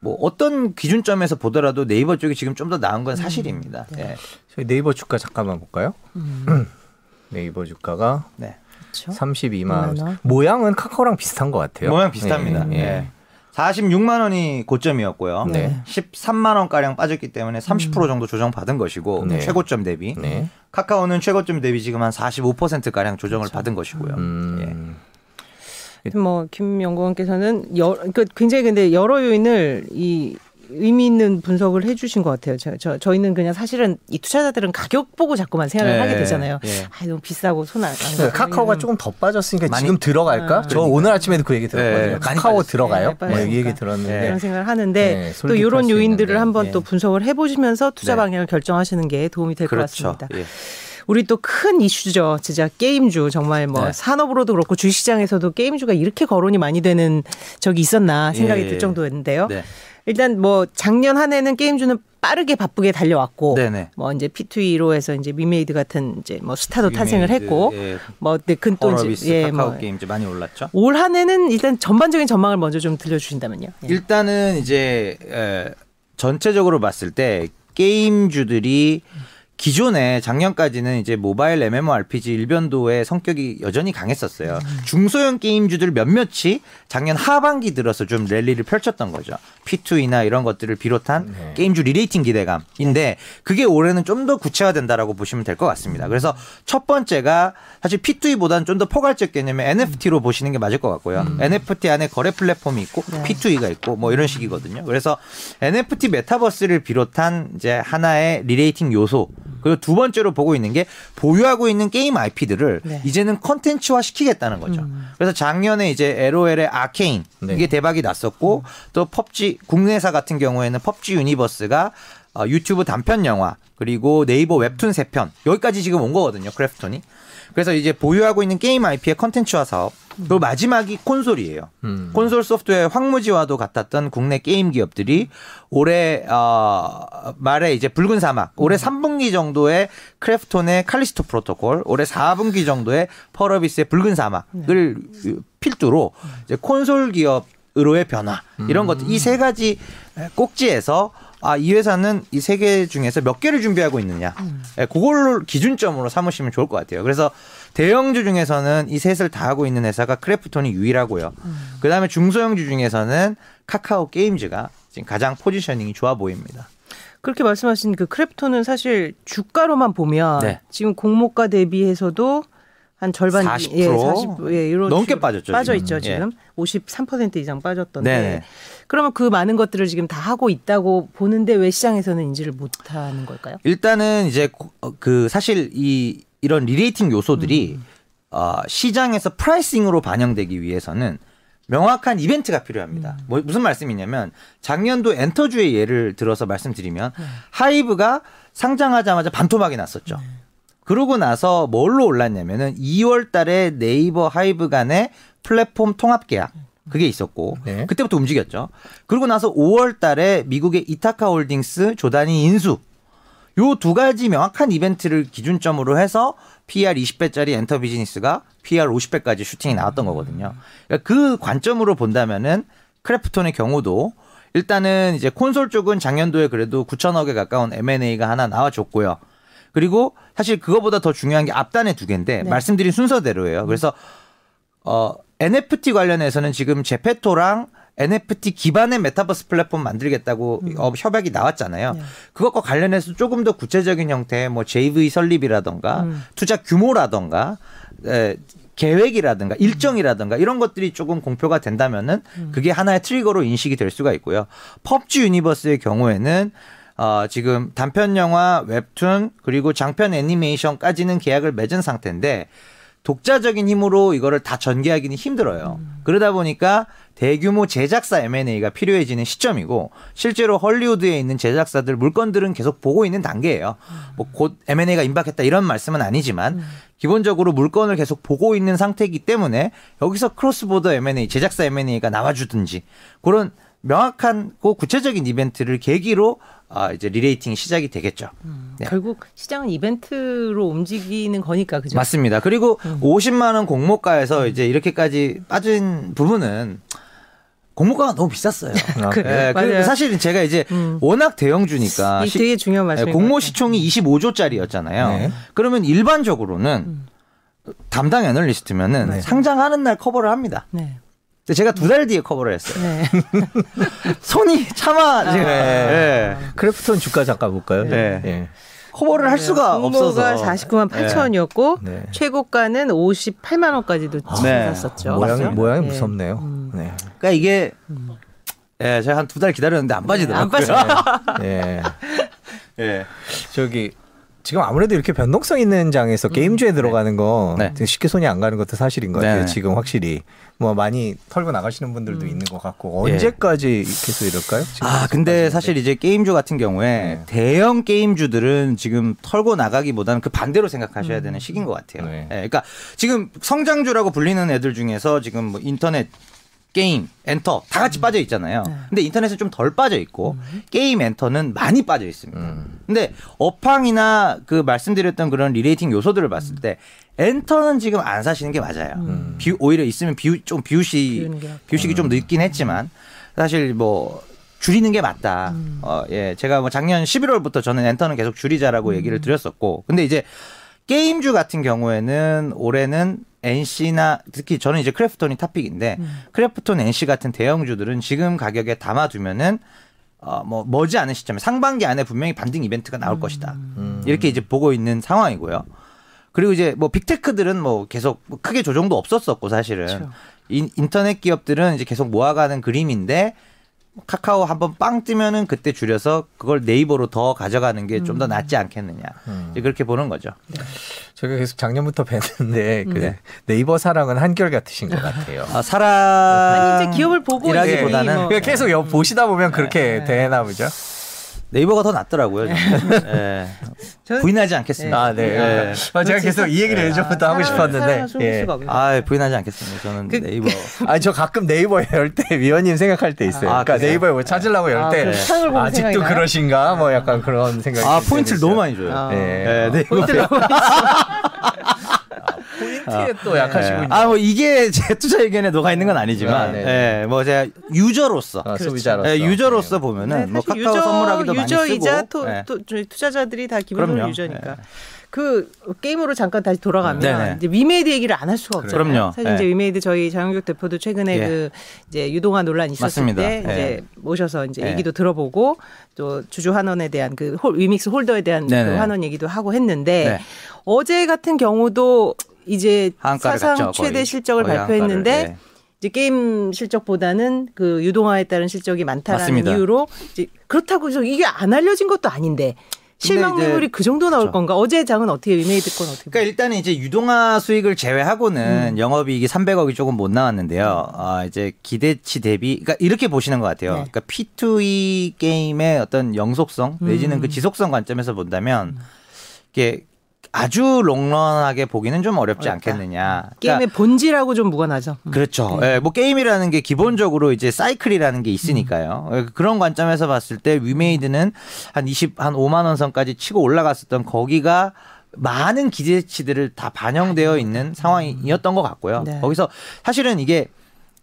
뭐 어떤 기준점에서 보더라도 네이버 쪽이 지금 좀 더 나은 건 음. 사실입니다. 네. 네. 저희 네이버 주가 잠깐만 볼까요? 네이버 주가가 네. 그렇죠. 32만 원. 모양은 카카오랑 비슷한 것 같아요. 모양 비슷합니다. 예. 예. 46만 원이 고점이었고요. 네. 13만 원 가량 빠졌기 때문에 30% 음. 정도 조정 받은 것이고 네. 최고점 대비. 네. 카카오는 최고점 대비 지금 한 45% 가량 조정을 그렇죠. 받은 것이고요. 음. 예. 뭐 김연구원께서는 여, 그 굉장히 근데 여러 요인을 이 의미 있는 분석을 해주신 것 같아요. 저, 저 저희는 그냥 사실은 이 투자자들은 가격 보고 자꾸만 생각을 네. 하게 되잖아요. 네. 아 너무 비싸고 손안 네, 카카오가 조금 더 빠졌으니까 많이, 지금 들어갈까? 아, 저 그러니까. 오늘 아침에도 그 얘기 들었거든요. 네. 카카오 들어가요? 네, 뭐이 얘기 들었는데 그런 생각을 하는데 네, 또 이런 요인들을 한번 또 분석을 해보시면서 투자 방향을 결정하시는 게 도움이 될것 그렇죠. 같습니다. 예. 우리 또 큰 이슈죠. 진짜 게임주 정말 뭐 네. 산업으로도 그렇고 주식시장에서도 게임주가 이렇게 거론이 많이 되는 적이 있었나 생각이 예. 들 정도였는데요. 네. 일단 뭐 작년 한 해는 게임주는 빠르게 바쁘게 달려왔고 네네. 뭐 이제 P2E로 해서 이제 위메이드 같은 이제 뭐 스타도 탄생을 했고 예. 뭐 근또 이제 예, 뭐 게임 이제 많이 올랐죠. 올 한 해는 일단 전반적인 전망을 먼저 좀 들려 주신다면요. 예. 일단은 이제 에, 전체적으로 봤을 때 게임주들이 음. 기존에 작년까지는 이제 모바일 MMORPG 일변도의 성격이 여전히 강했었어요. 음. 중소형 게임주들 몇몇이 작년 하반기 들어서 좀 랠리를 펼쳤던 거죠. P2E나 이런 것들을 비롯한 네. 게임주 re-rating 기대감인데 그게 올해는 좀 더 구체화된다라고 보시면 될 것 같습니다. 그래서 첫 번째가 사실 P2E보다는 좀 더 포괄적 개념의 NFT로 음. 보시는 게 맞을 것 같고요. 음. NFT 안에 거래 플랫폼이 있고 네. P2E가 있고 뭐 이런 식이거든요. 그래서 NFT 메타버스를 비롯한 이제 하나의 re-rating 요소 그리고 두 번째로 보고 있는 게 보유하고 있는 게임 IP들을 네. 이제는 컨텐츠화 시키겠다는 거죠. 음. 그래서 작년에 이제 LOL의 아케인 네. 이게 대박이 났었고 음. 또 펍지 국내사 같은 경우에는 펍지 유니버스가 어, 유튜브 단편 영화 그리고 네이버 웹툰 세편 여기까지 지금 온 거거든요. 크래프톤이. 그래서 이제 보유하고 있는 게임 IP의 컨텐츠화 사업 그리고 마지막이 콘솔이에요. 음. 콘솔 소프트웨어 황무지와도 같았던 국내 게임 기업들이 올해 어 말에 이제 붉은 사막 올해 3분기 정도의 크래프톤의 칼리스토 프로토콜 올해 4분기 정도의 펄어비스의 붉은 사막을 네. 필두로 이제 콘솔 기업 으로의 변화 이런 것들 이 세 가지 꼭지에서 아, 이 회사는 이 세 개 중에서 몇 개를 준비하고 있느냐. 음. 예, 그걸 기준점으로 삼으시면 좋을 것 같아요. 그래서 대형주 중에서는 이 셋을 다 하고 있는 회사가 크래프톤이 유일하고요. 음. 그 다음에 중소형주 중에서는 카카오 게임즈가 지금 가장 positioning이 좋아 보입니다. 그렇게 말씀하신 그 크래프톤은 사실 주가로만 보면 네. 지금 공모가 대비해서도 한 절반 40%? 예, 40 예, 이런 넘게 빠졌죠. 빠져 지금. 있죠, 지금. 예. 53% 이상 빠졌던데. 네 그러면 그 많은 것들을 지금 다 하고 있다고 보는데 왜 시장에서는 인지를 못 하는 걸까요? 일단은 이제 어, 그 사실 이 이런 re-rating 요소들이 음. 어, 시장에서 pricing으로 반영되기 위해서는 명확한 이벤트가 필요합니다. 음. 뭐, 무슨 말씀이냐면 작년도 엔터주의 예를 들어서 말씀드리면 네. 하이브가 상장하자마자 반토막이 났었죠. 네. 그러고 나서 뭘로 올랐냐면은 2월 달에 네이버 하이브 간의 플랫폼 통합 계약 그게 있었고 네. 그때부터 움직였죠. 그러고 나서 5월 달에 미국의 이타카 홀딩스 조단위 인수 요 두 가지 명확한 이벤트를 기준점으로 해서 PER 20배짜리 엔터 비즈니스가 PER 50배까지 슈팅이 나왔던 거거든요. 그러니까 그 관점으로 본다면은 크래프톤의 경우도 일단은 이제 콘솔 쪽은 작년도에 그래도 9천억에 가까운 M&A가 하나 나와줬고요. 그리고 사실 그거보다 더 중요한 게 앞단에 두 개인데 네. 말씀드린 순서대로예요. 그래서 어 NFT 관련해서는 지금 제페토랑 NFT 기반의 메타버스 플랫폼 만들겠다고 음. 어, 협약이 나왔잖아요. 네. 그것과 관련해서 조금 더 구체적인 형태의 뭐 JV 설립이라던가 음. 투자 규모라던가 에, 계획이라든가 일정이라든가 이런 것들이 조금 공표가 된다면은 음. 그게 하나의 trigger로 인식이 될 수가 있고요. 펍지 유니버스의 경우에는 어, 지금 단편 영화, 웹툰 그리고 장편 애니메이션까지는 계약을 맺은 상태인데 독자적인 힘으로 이거를 다 전개하기는 힘들어요. 음. 그러다 보니까 대규모 제작사 M&A가 필요해지는 시점이고 실제로 헐리우드에 있는 제작사들 물건들은 계속 보고 있는 단계예요. 음. 뭐 곧 M&A가 임박했다 이런 말씀은 아니지만 음. 기본적으로 물건을 계속 보고 있는 상태이기 때문에 여기서 cross-border M&A 제작사 M&A가 나와주든지 그런 명확한 고 구체적인 이벤트를 계기로 아, 이제 re-rating이 시작이 되겠죠. 음, 네. 결국 시장은 이벤트로 움직이는 거니까 그죠? 맞습니다. 그리고 음. 50만 원 공모가에서 이제 이렇게까지 빠진 부분은 공모가가 너무 비쌌어요. 아, 그, 네, 그 사실 제가 이제 음. 워낙 대형주니까 시, 되게 중요한 말씀. 네, 공모 시총이 25조짜리였잖아요. 네. 그러면 일반적으로는 음. 담당 애널리스트면은 네. 상장하는 날 커버를 합니다. 네. 제가 두 달 뒤에 커버를 했어요. 네. 손이 차마 아, 네. 네. 크래프톤 주가 잠깐 볼까요? 네. 네. 커버를 할 수가 없어서 49만 8천이었고 네. 최고가는 58만 원까지도 치렀었죠. 모양이 모양이 무섭네요. 음. 네. 그러니까 이게 음. 예, 제가 한 두 달 기다렸는데 안 빠지더라고요. 안 빠지더라고요. 예. 예. 저기 지금 아무래도 이렇게 변동성 있는 장에서 음. 게임주에 들어가는 거 네. 쉽게 손이 안 가는 것도 사실인 것 같아요. 네. 지금 확실히 뭐 많이 털고 나가시는 분들도 음. 있는 것 같고 예. 언제까지 계속 이럴까요? 아 근데 사실 이제 게임주 같은 경우에 네. 대형 게임주들은 지금 털고 나가기보다는 그 반대로 생각하셔야 음. 되는 시기인 것 같아요. 네. 네. 그러니까 지금 성장주라고 불리는 애들 중에서 지금 뭐 인터넷 게임, 엔터 다 같이 음. 빠져 있잖아요. 네. 근데 인터넷은 좀 덜 빠져 있고 음. 게임, 엔터는 많이 빠져 있습니다. 음. 근데 업황이나 그 말씀드렸던 그런 re-rating 요소들을 봤을 때 엔터는 지금 안 사시는 게 맞아요. 음. 비, 오히려 있으면 비우 좀 비우시 비우시기 좀 늦긴 했지만 사실 뭐 줄이는 게 맞다. 음. 어, 예. 제가 뭐 작년 11월부터 저는 엔터는 계속 줄이자라고 음. 얘기를 드렸었고. 근데 이제 게임주 같은 경우에는 올해는 NC나 특히 저는 이제 크래프톤이 top pick인데 음. 크래프톤 NC 같은 대형주들은 지금 가격에 담아두면은 어뭐 머지 않은 시점에 상반기 안에 분명히 반등 이벤트가 나올 음. 것이다. 음. 이렇게 이제 보고 있는 상황이고요. 그리고 이제 뭐 빅테크들은 뭐 계속 뭐 크게 조정도 없었었고 사실은 그렇죠. 인, 인터넷 기업들은 이제 계속 모아가는 그림인데 카카오 한번 빵 뜨면은 그때 줄여서 그걸 네이버로 더 가져가는 게 좀더 음. 낫지 않겠느냐. 음. 그렇게 보는 거죠. 네. 제가 계속 작년부터 뵀는데 그 네. 네이버 사랑은 한결 같으신 것 같아요. 아, 사랑 아니 이제 기업을 보고 이라기보다는 뭐. 계속 여, 보시다 보면 그렇게 네. 되나 보죠. 네이버가 더 낫더라고요. 저는. 예. 부인하지 않겠습니다. 아, 네. 네. 아, 제가 계속 이 얘기를 예전부터 아, 하고 싶었는데. 예. 아, 부인하지 않겠습니다. 저는 그, 네이버. 아, 저 가끔 네이버 열 때 위원님 생각할 때 있어요. 아, 그러니까 네이버에 뭐 찾으려고 열 때. 아, 아직도 그러신가? 뭐 약간 그런 생각이. 아, 포인트를 너무 많이 줘요. 아. 네. 네. 포인트를 너무 많이 포인트에 또 약하시군요. 아, 뭐 이게 제 투자 의견에 녹아 있는 건 아니지만, 아, 네. 예, 뭐 제가 user로서, 아, 소비자로서, 예, user로서 네. 보면은 네, 뭐 카카오 user, 선물하기도 많이 쓰고, user이자 투자자들이 다 기본적으로 user니까. 그 게임으로 잠깐 다시 돌아가면 네네. 이제 위메이드 얘기를 안 할 수가 없잖아요. 그럼요. 사실 네. 이제 위메이드 저희 장현국 대표도 최근에 예. 그 이제 유동화 논란 있었을 맞습니다. 때 예. 이제 모셔서 이제 예. 얘기도 들어보고 또 주주 환원에 대한 그 홀, 위믹스 holder에 대한 그 환원 얘기도 하고 했는데 네. 어제 같은 경우도 이제 사상 갔죠, 최대 실적을 발표했는데 네. 이제 게임 실적보다는 그 유동화에 따른 실적이 많다라는 맞습니다. 이유로 이제 그렇다고 해서 이게 안 알려진 것도 아닌데 실망 매물이 그 정도 나올 그렇죠. 건가? 어제 장은 어떻게 위메이드 건 어떻게? 그러니까 일단은 이제 유동화 수익을 제외하고는 음. 영업이익이 300억이 조금 못 나왔는데요. 아 이제 기대치 대비, 그러니까 이렇게 보시는 것 같아요. 네. 그러니까 P2E 게임의 어떤 영속성 내지는 음. 그 지속성 관점에서 본다면 이게 아주 롱런하게 보기는 좀 어렵지 어렵다. 않겠느냐. 그러니까 게임의 본질하고 좀 무관하죠. 음. 그렇죠. 네. 예, 뭐 게임이라는 게 기본적으로 이제 사이클이라는 게 있으니까요. 음. 그런 관점에서 봤을 때 위메이드는 한 20, 한 5만 원 선까지 치고 올라갔었던 거기가 많은 기대치들을 다 반영되어 있는 상황이었던 것 같고요. 네. 거기서 사실은 이게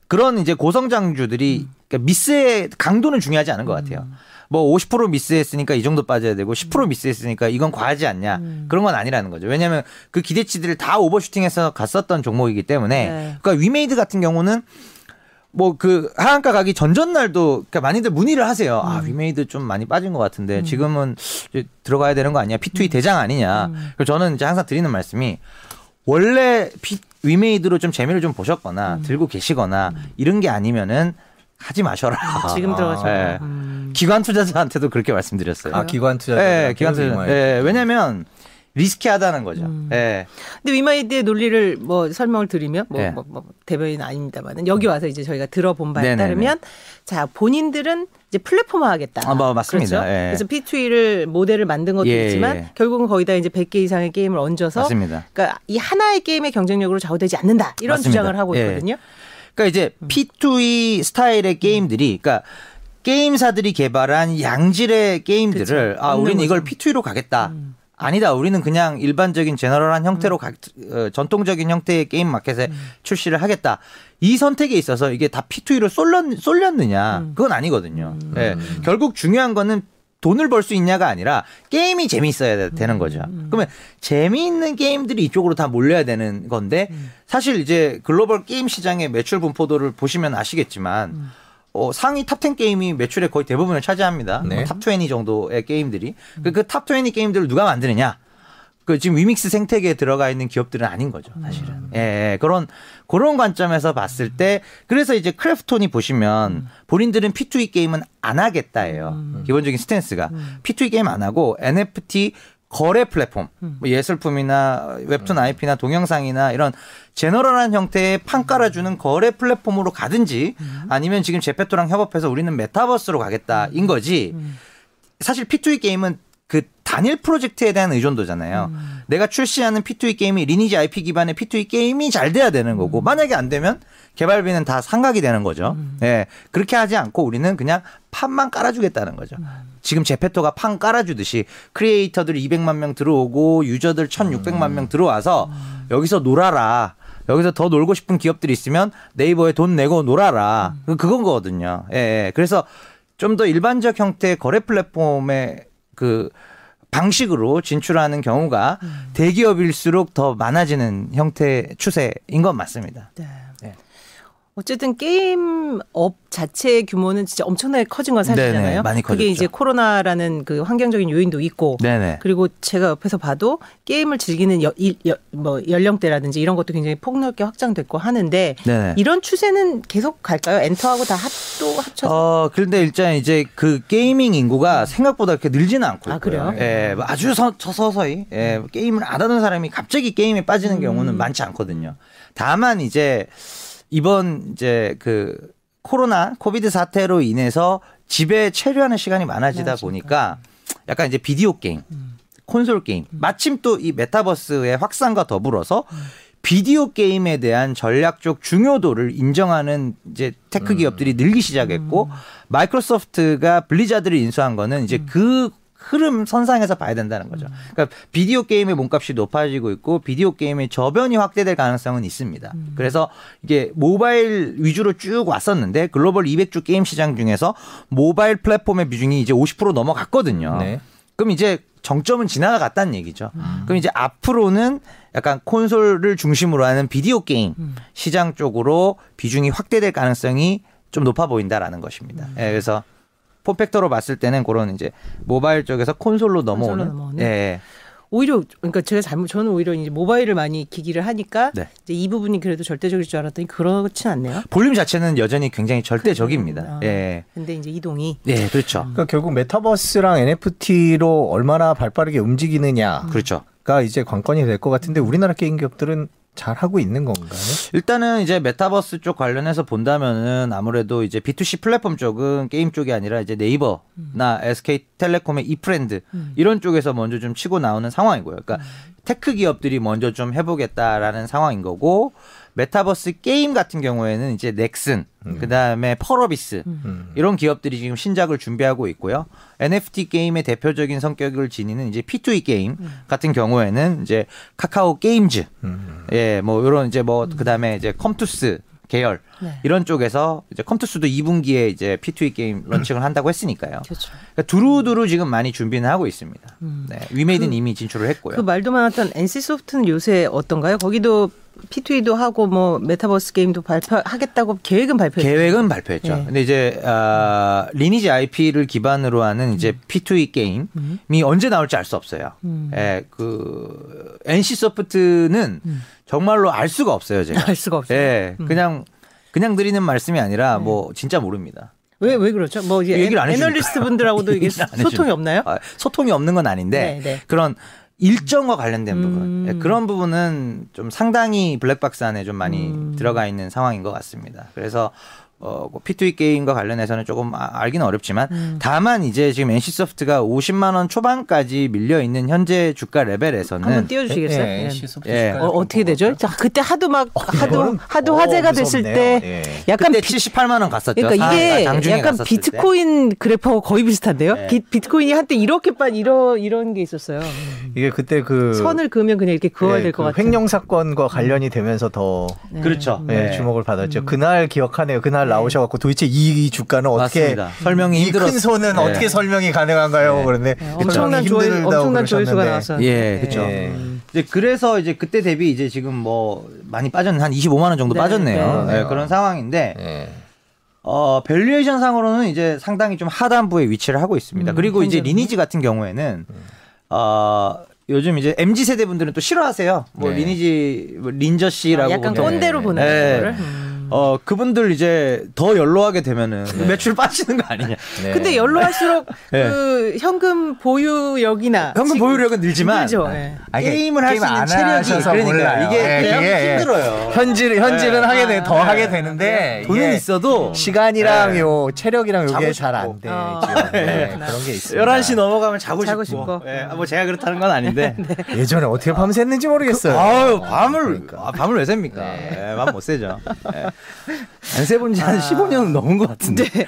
그런 이제 고성장주들이 음. 그러니까 미스의 강도는 중요하지 않은 것 같아요. 음. 뭐50% 미스했으니까 이 정도 빠져야 되고 10% 미스했으니까 이건 과하지 않냐 음. 그런 건 아니라는 거죠. 왜냐하면 그 기대치들을 다 overshooting해서 갔었던 종목이기 때문에 네. 그러니까 위메이드 같은 경우는 뭐 그 하한가 가기 전전날도 그러니까 많이들 문의를 하세요. 아, 음. 아 위메이드 좀 많이 빠진 것 같은데 음. 지금은 들어가야 되는 거 아니야? P2E 음. 대장 아니냐? 음. 그래서 저는 이제 항상 드리는 말씀이 원래 P, 위메이드로 좀 재미를 좀 보셨거나 음. 들고 계시거나 이런 게 아니면은 하지 마셔라. 아, 지금 들어가서. 네. 음. 기관 투자자한테도 그렇게 말씀드렸어요. 아, 기관 투자자. 네, 기관 투자자. 네, 왜냐면 리스키하다는 거죠. 음. 네. 근데 위마이드의 논리를 뭐 설명을 드리면 뭐, 네. 뭐, 뭐 대변인 아닙니다만은 여기 와서 이제 저희가 들어본 바에 네네네. 따르면 자 본인들은 이제 플랫폼화 하겠다. 아, 뭐, 맞습니다. 그렇죠? 예. 그래서 P2E를 모델을 만든 것도 예, 있지만 예. 결국은 거기다 이제 100개 이상의 게임을 얹어서 맞습니다. 그러니까 이 하나의 게임의 경쟁력으로 좌우되지 않는다. 이런 맞습니다. 주장을 하고 예. 있거든요. 그러니까 이제 음. P2E 스타일의 게임들이 그러니까 게임사들이 개발한 양질의 게임들을 그렇죠. 아 우리는 이걸 P2E로 가겠다. 음. 아니다. 우리는 그냥 일반적인 제너럴한 형태로 음. 가, 어, 전통적인 형태의 게임 마켓에 음. 출시를 하겠다. 이 선택에 있어서 이게 다 P2E로 쏠렸, 쏠렸느냐? 음. 그건 아니거든요. 음. 네. 결국 중요한 거는 돈을 벌 수 있냐가 아니라 게임이 재미있어야 되는 음. 거죠. 음. 그러면 재미있는 게임들이 이쪽으로 다 몰려야 되는 건데 음. 사실 이제 글로벌 게임 시장의 매출 분포도를 보시면 아시겠지만 음. 어, 상위 top10 게임이 매출의 거의 대부분을 차지합니다. 네. 뭐 top20 정도의 게임들이. 음. 그 top20 게임들을 누가 만드느냐? 그 지금 위믹스 생태계에 들어가 있는 기업들은 아닌 거죠, 사실은. 음. 예, 예, 그런 그런 관점에서 봤을 때 그래서 이제 크래프톤이 보시면 음. 본인들은 P2E 게임은 안 하겠다예요. 음. 기본적인 스탠스가 음. P2E 게임 안 하고 NFT 거래 플랫폼, 음. 뭐 예술품이나 웹툰 IP나 음. 동영상이나 이런 general한 형태의 판 깔아주는 거래 플랫폼으로 가든지 아니면 지금 제페토랑 협업해서 우리는 메타버스로 가겠다인 거지. 사실 P2E 게임은 그 단일 프로젝트에 대한 의존도잖아요. 음. 내가 출시하는 P2E 게임이 리니지 IP 기반의 P2E 게임이 잘 돼야 되는 거고 음. 만약에 안 되면 개발비는 다 상각이 되는 거죠. 음. 예. 그렇게 하지 않고 우리는 그냥 판만 깔아주겠다는 거죠. 음. 지금 제페토가 판 깔아주듯이 creator들 200만 명 들어오고 user들 1,600만 명 들어와서 음. 여기서 놀아라. 여기서 더 놀고 싶은 기업들이 있으면 네이버에 돈 내고 놀아라. 음. 그건 거거든요. 예, 예. 그래서 좀 더 일반적 형태의 거래 플랫폼에 그 방식으로 진출하는 경우가 음. 대기업일수록 더 많아지는 형태 추세인 건 맞습니다. 네. 어쨌든 게임 업 자체의 규모는 진짜 엄청나게 커진 건 사실이잖아요. 네네, 많이 커졌죠. 그게 이제 코로나라는 그 환경적인 요인도 있고, 네네. 그리고 제가 옆에서 봐도 게임을 즐기는 여, 여, 뭐 연령대라든지 이런 것도 굉장히 폭넓게 확장됐고 하는데 네네. 이런 추세는 계속 갈까요? 엔터하고 다 합도 합쳐서. 어 그런데 일단 이제 그 gaming 인구가 생각보다 그렇게 늘지는 않고 아, 그래요? 예, 뭐 아주 서, 서서히 예, 게임을 안 하던 사람이 갑자기 게임에 빠지는 음. 경우는 많지 않거든요. 다만 이제 이번 이제 그 코로나 COVID 사태로 인해서 집에 체류하는 시간이 많아지다 맞습니다. 보니까 약간 이제 비디오 게임, 음. 콘솔 게임, 음. 마침 또 이 메타버스의 확산과 더불어서 음. 비디오 게임에 대한 전략적 중요도를 인정하는 이제 tech 음. 기업들이 늘기 시작했고 음. 마이크로소프트가 블리자드를 인수한 거는 이제 음. 그 흐름 선상에서 봐야 된다는 거죠. 그러니까 비디오 게임의 몸값이 높아지고 있고 비디오 게임의 저변이 확대될 가능성은 있습니다. 그래서 이게 모바일 위주로 쭉 왔었는데 글로벌 200조 게임 시장 중에서 모바일 플랫폼의 비중이 이제 50% 넘어갔거든요. 네. 그럼 이제 정점은 지나갔다는 얘기죠. 음. 그럼 이제 앞으로는 약간 콘솔을 중심으로 하는 비디오 게임 음. 시장 쪽으로 비중이 확대될 가능성이 좀 높아 보인다라는 것입니다. 음. 예, 그래서 폼팩터로 봤을 때는 그런 이제 모바일 쪽에서 콘솔로 넘어오는 콘솔로 예, 예. 오히려 그러니까 제가 잘못 저는 오히려 이제 모바일을 많이 기기를 하니까 네. 이제 이 부분이 그래도 절대적일 줄 알았더니 그렇진 않네요. 볼륨 자체는 여전히 굉장히 절대적입니다. 아, 예. 근데 이제 이동이 예, 그렇죠. 그러니까 결국 메타버스랑 NFT로 얼마나 발빠르게 움직이느냐. 그렇죠. 가 이제 관건이 될 것 같은데 우리나라 게임 기업들은 잘 하고 있는 건가요? 일단은 이제 메타버스 쪽 관련해서 본다면은 아무래도 이제 B2C 플랫폼 쪽은 게임 쪽이 아니라 이제 네이버나 음. SK텔레콤의 이프렌드 음. 이런 쪽에서 먼저 좀 치고 나오는 상황이고요. 그러니까 음. tech 기업들이 먼저 좀 해보겠다라는 상황인 거고 메타버스 게임 같은 경우에는 이제 넥슨, 음. 그다음에 펄어비스 음. 이런 기업들이 지금 신작을 준비하고 있고요. NFT 게임의 대표적인 성격을 지니는 이제 P2E 게임 음. 같은 경우에는 이제 카카오 게임즈, 음. 예, 뭐 이런 이제 뭐 그다음에 이제 컴투스 계열 네. 이런 쪽에서 이제 컴투스도 2분기에 이제 P2E 게임 launching을 한다고 했으니까요. 그렇죠. 그러니까 두루두루 지금 많이 준비는 하고 있습니다. 음. 네. 위메이드는 그, 이미 진출을 했고요. 그 말도 많았던 NC 소프트는 요새 어떤가요? 거기도 P2E도 하고 뭐 메타버스 게임도 발표하겠다고 계획은 발표했죠. 계획은 발표했죠. 네. 근데 이제 아, 리니지 IP를 기반으로 하는 이제 음. P2E 게임이 음. 언제 나올지 알 수 없어요. 음. 예, 그 NC 소프트는 음. 정말로 알 수가 없어요, 제가. 알 수가 없어요. 예, 음. 그냥 그냥 드리는 말씀이 아니라 네. 뭐 진짜 모릅니다. 왜, 왜 그렇죠? 뭐, 이제 얘기를 안 애널리스트 분들하고도 이게 소통이 없나요? 아, 소통이 없는 건 아닌데, 네, 네. 그런 일정과 관련된 음. 부분 네, 그런 부분은 좀 상당히 블랙박스 안에 좀 많이 음. 들어가 있는 상황인 것 같습니다. 그래서 어, P2E 뭐 게임과 관련해서는 조금 아, 알기는 어렵지만 음. 다만 이제 지금 NC소프트가 50만 원 초반까지 밀려 있는 현재 주가 레벨에서는 한번 띄워주시겠어요? 예, 예. 예. 어, 어떻게 되죠? 자, 그때 하도 막 어, 하도 하도 어, 화제가 됐을 때 예. 약간 그때 78만 원 갔었죠. 그러니까 이게 아, 약간 비트코인 그래프하고 거의 비슷한데요? 예. 비, 비트코인이 한때 이렇게 빠 이런 이런 게 있었어요. 이게 그때 그 선을 그으면 그냥 이렇게 그어야 예, 될것 그 같아요. 횡령 사건과 관련이 되면서 더 네. 그렇죠. 네, 주목을 받았죠. 음. 그날 기억하네요. 그날 네. 나오셔갖고 도대체 이 주가는 어떻게 맞습니다. 설명이 힘들었. 큰 손은 네. 어떻게 설명이 가능한가요? 네. 그런데 네. 엄청난 조회 엄청난 조회수가 나왔어요. 예, 그렇죠. 음. 이제 그래서 이제 그때 대비 이제 지금 뭐 많이 빠졌는 한 25만 원 정도 네. 빠졌네요. 네. 그런 상황인데. 어, valuation 상으로는 이제 상당히 좀 하단부에 위치를 하고 있습니다. 음, 그리고 이제 리니지 같은 경우에는 어, 요즘 이제 MZ 세대 분들은 또 싫어하세요. 뭐 네. 리니지 뭐 린저 씨라고 아, 약간 꼰대로 보는 네. 거를. 음. 어 그분들 이제 더 연로하게 되면은 네. 매출 빠지는 거 아니냐. 네. 근데 연로할수록 네. 그 현금 보유력이나 현금 보유력은 늘지만 늘죠. 네. 게임을 할 수 있는 체력이 그러니까 몰라요. 이게 네, 힘들어요. 현질 현질은 하게 돼, 더 하게 되는데 돈은 있어도 시간이랑 요 체력이랑 요게 잘 안 돼. 어. 그런 게 있어요. 11시 넘어가면 자고, 자고 싶고. 예. 뭐 제가 그렇다는 건 아닌데 예전에 어떻게 밤 샜는지 모르겠어요. 아유 밤을 그러니까. 아, 밤을 왜 셉니까? 예, 밤못 새죠. 예. 안 세본 지한 아. 15년 넘은 것 같은데. 네.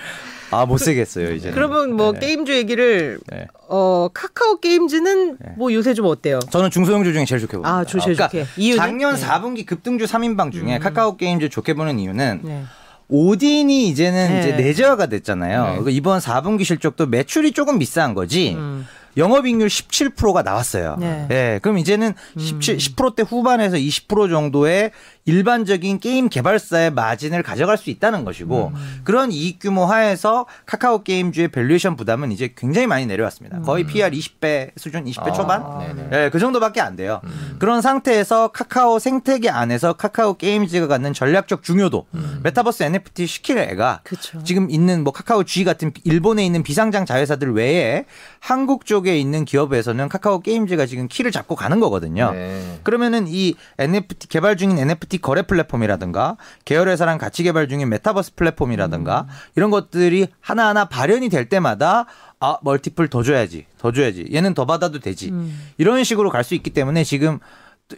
아, 못 세겠어요, 이제. 그러면 뭐 네. 게임주 얘기를 네. 어, 카카오 게임즈는 네. 뭐 요새 좀 어때요? 저는 중소형주 중에 제일 좋게 봅니다. 아, 제일 그러니까 좋게. 이유는? 작년 네. 4분기 급등주 3인방 중에 음. 카카오 게임즈 좋게 보는 이유는 네. 오딘이 이제는 네. 이제 내재화가 됐잖아요. 그러니까 이번 4분기 실적도 매출이 조금 비싼 거지. 음. 영업이익률 17%가 나왔어요. 네. 네. 그럼 이제는 17, 10%대 음. 후반에서 20% 정도의 일반적인 게임 개발사의 마진을 가져갈 수 있다는 것이고 음. 그런 이익 규모 하에서 카카오 게임즈의 valuation 부담은 이제 굉장히 많이 내려왔습니다. 거의 PER 20배 수준, 20배 아, 초반? 네, 그 정도밖에 안 돼요. 음. 그런 상태에서 카카오 생태계 안에서 카카오 게임즈가 갖는 전략적 중요도, 음. 메타버스 NFT 시킬 애가 그쵸. 지금 있는 뭐 카카오 G 같은 일본에 있는 비상장 자회사들 외에 한국 쪽에 있는 기업에서는 카카오 게임즈가 지금 키를 잡고 가는 거거든요. 네. 그러면은 이 NFT 개발 중인 NFT 주식 거래 플랫폼이라든가 계열 회사랑 같이 개발 중인 메타버스 플랫폼이라든가 음. 이런 것들이 하나하나 발현이 될 때마다 아 멀티플 더 줘야지 더 줘야지 얘는 더 받아도 되지 음. 이런 식으로 갈 수 있기 때문에 지금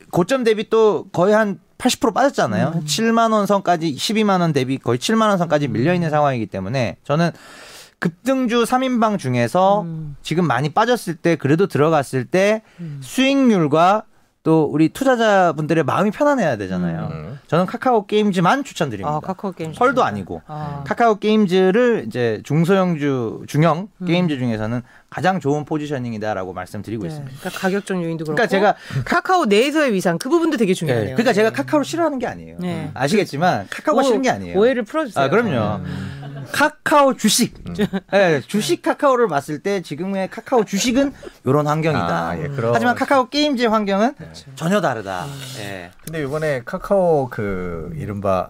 고점 대비 또 거의 한 80% 빠졌잖아요. 음. 7만 원 선까지 12만 원 대비 거의 7만 원 선까지 밀려 있는 상황이기 때문에 저는 급등주 3인방 중에서 음. 지금 많이 빠졌을 때 그래도 들어갔을 때 음. 수익률과 또 우리 투자자분들의 마음이 편안해야 되잖아요. 음. 저는 카카오 게임즈만 추천드립니다. 아, 카카오 게임즈. 펄도 아니고 아. 카카오 게임즈를 이제 중소형주 중형 음. 게임즈 중에서는 가장 좋은 포지셔닝이다라고 말씀드리고 네. 있습니다. 그러니까 가격적 요인도 그렇고. 그러니까 제가 카카오 내에서의 위상 그 부분도 되게 중요해요. 네. 그러니까 제가 카카오를 싫어하는 게 아니에요. 네. 아시겠지만 카카오가 오, 싫은 게 아니에요. 오해를 풀어주세요. 아, 그럼요. 음. 카카오 주식. 음. 네, 주식 카카오를 봤을 때 지금의 카카오 주식은 이런 환경이다. 아, 예, 하지만 카카오 게임즈 환경은 네. 전혀 다르다. 음. 예. 근데 이번에 카카오 그 이른바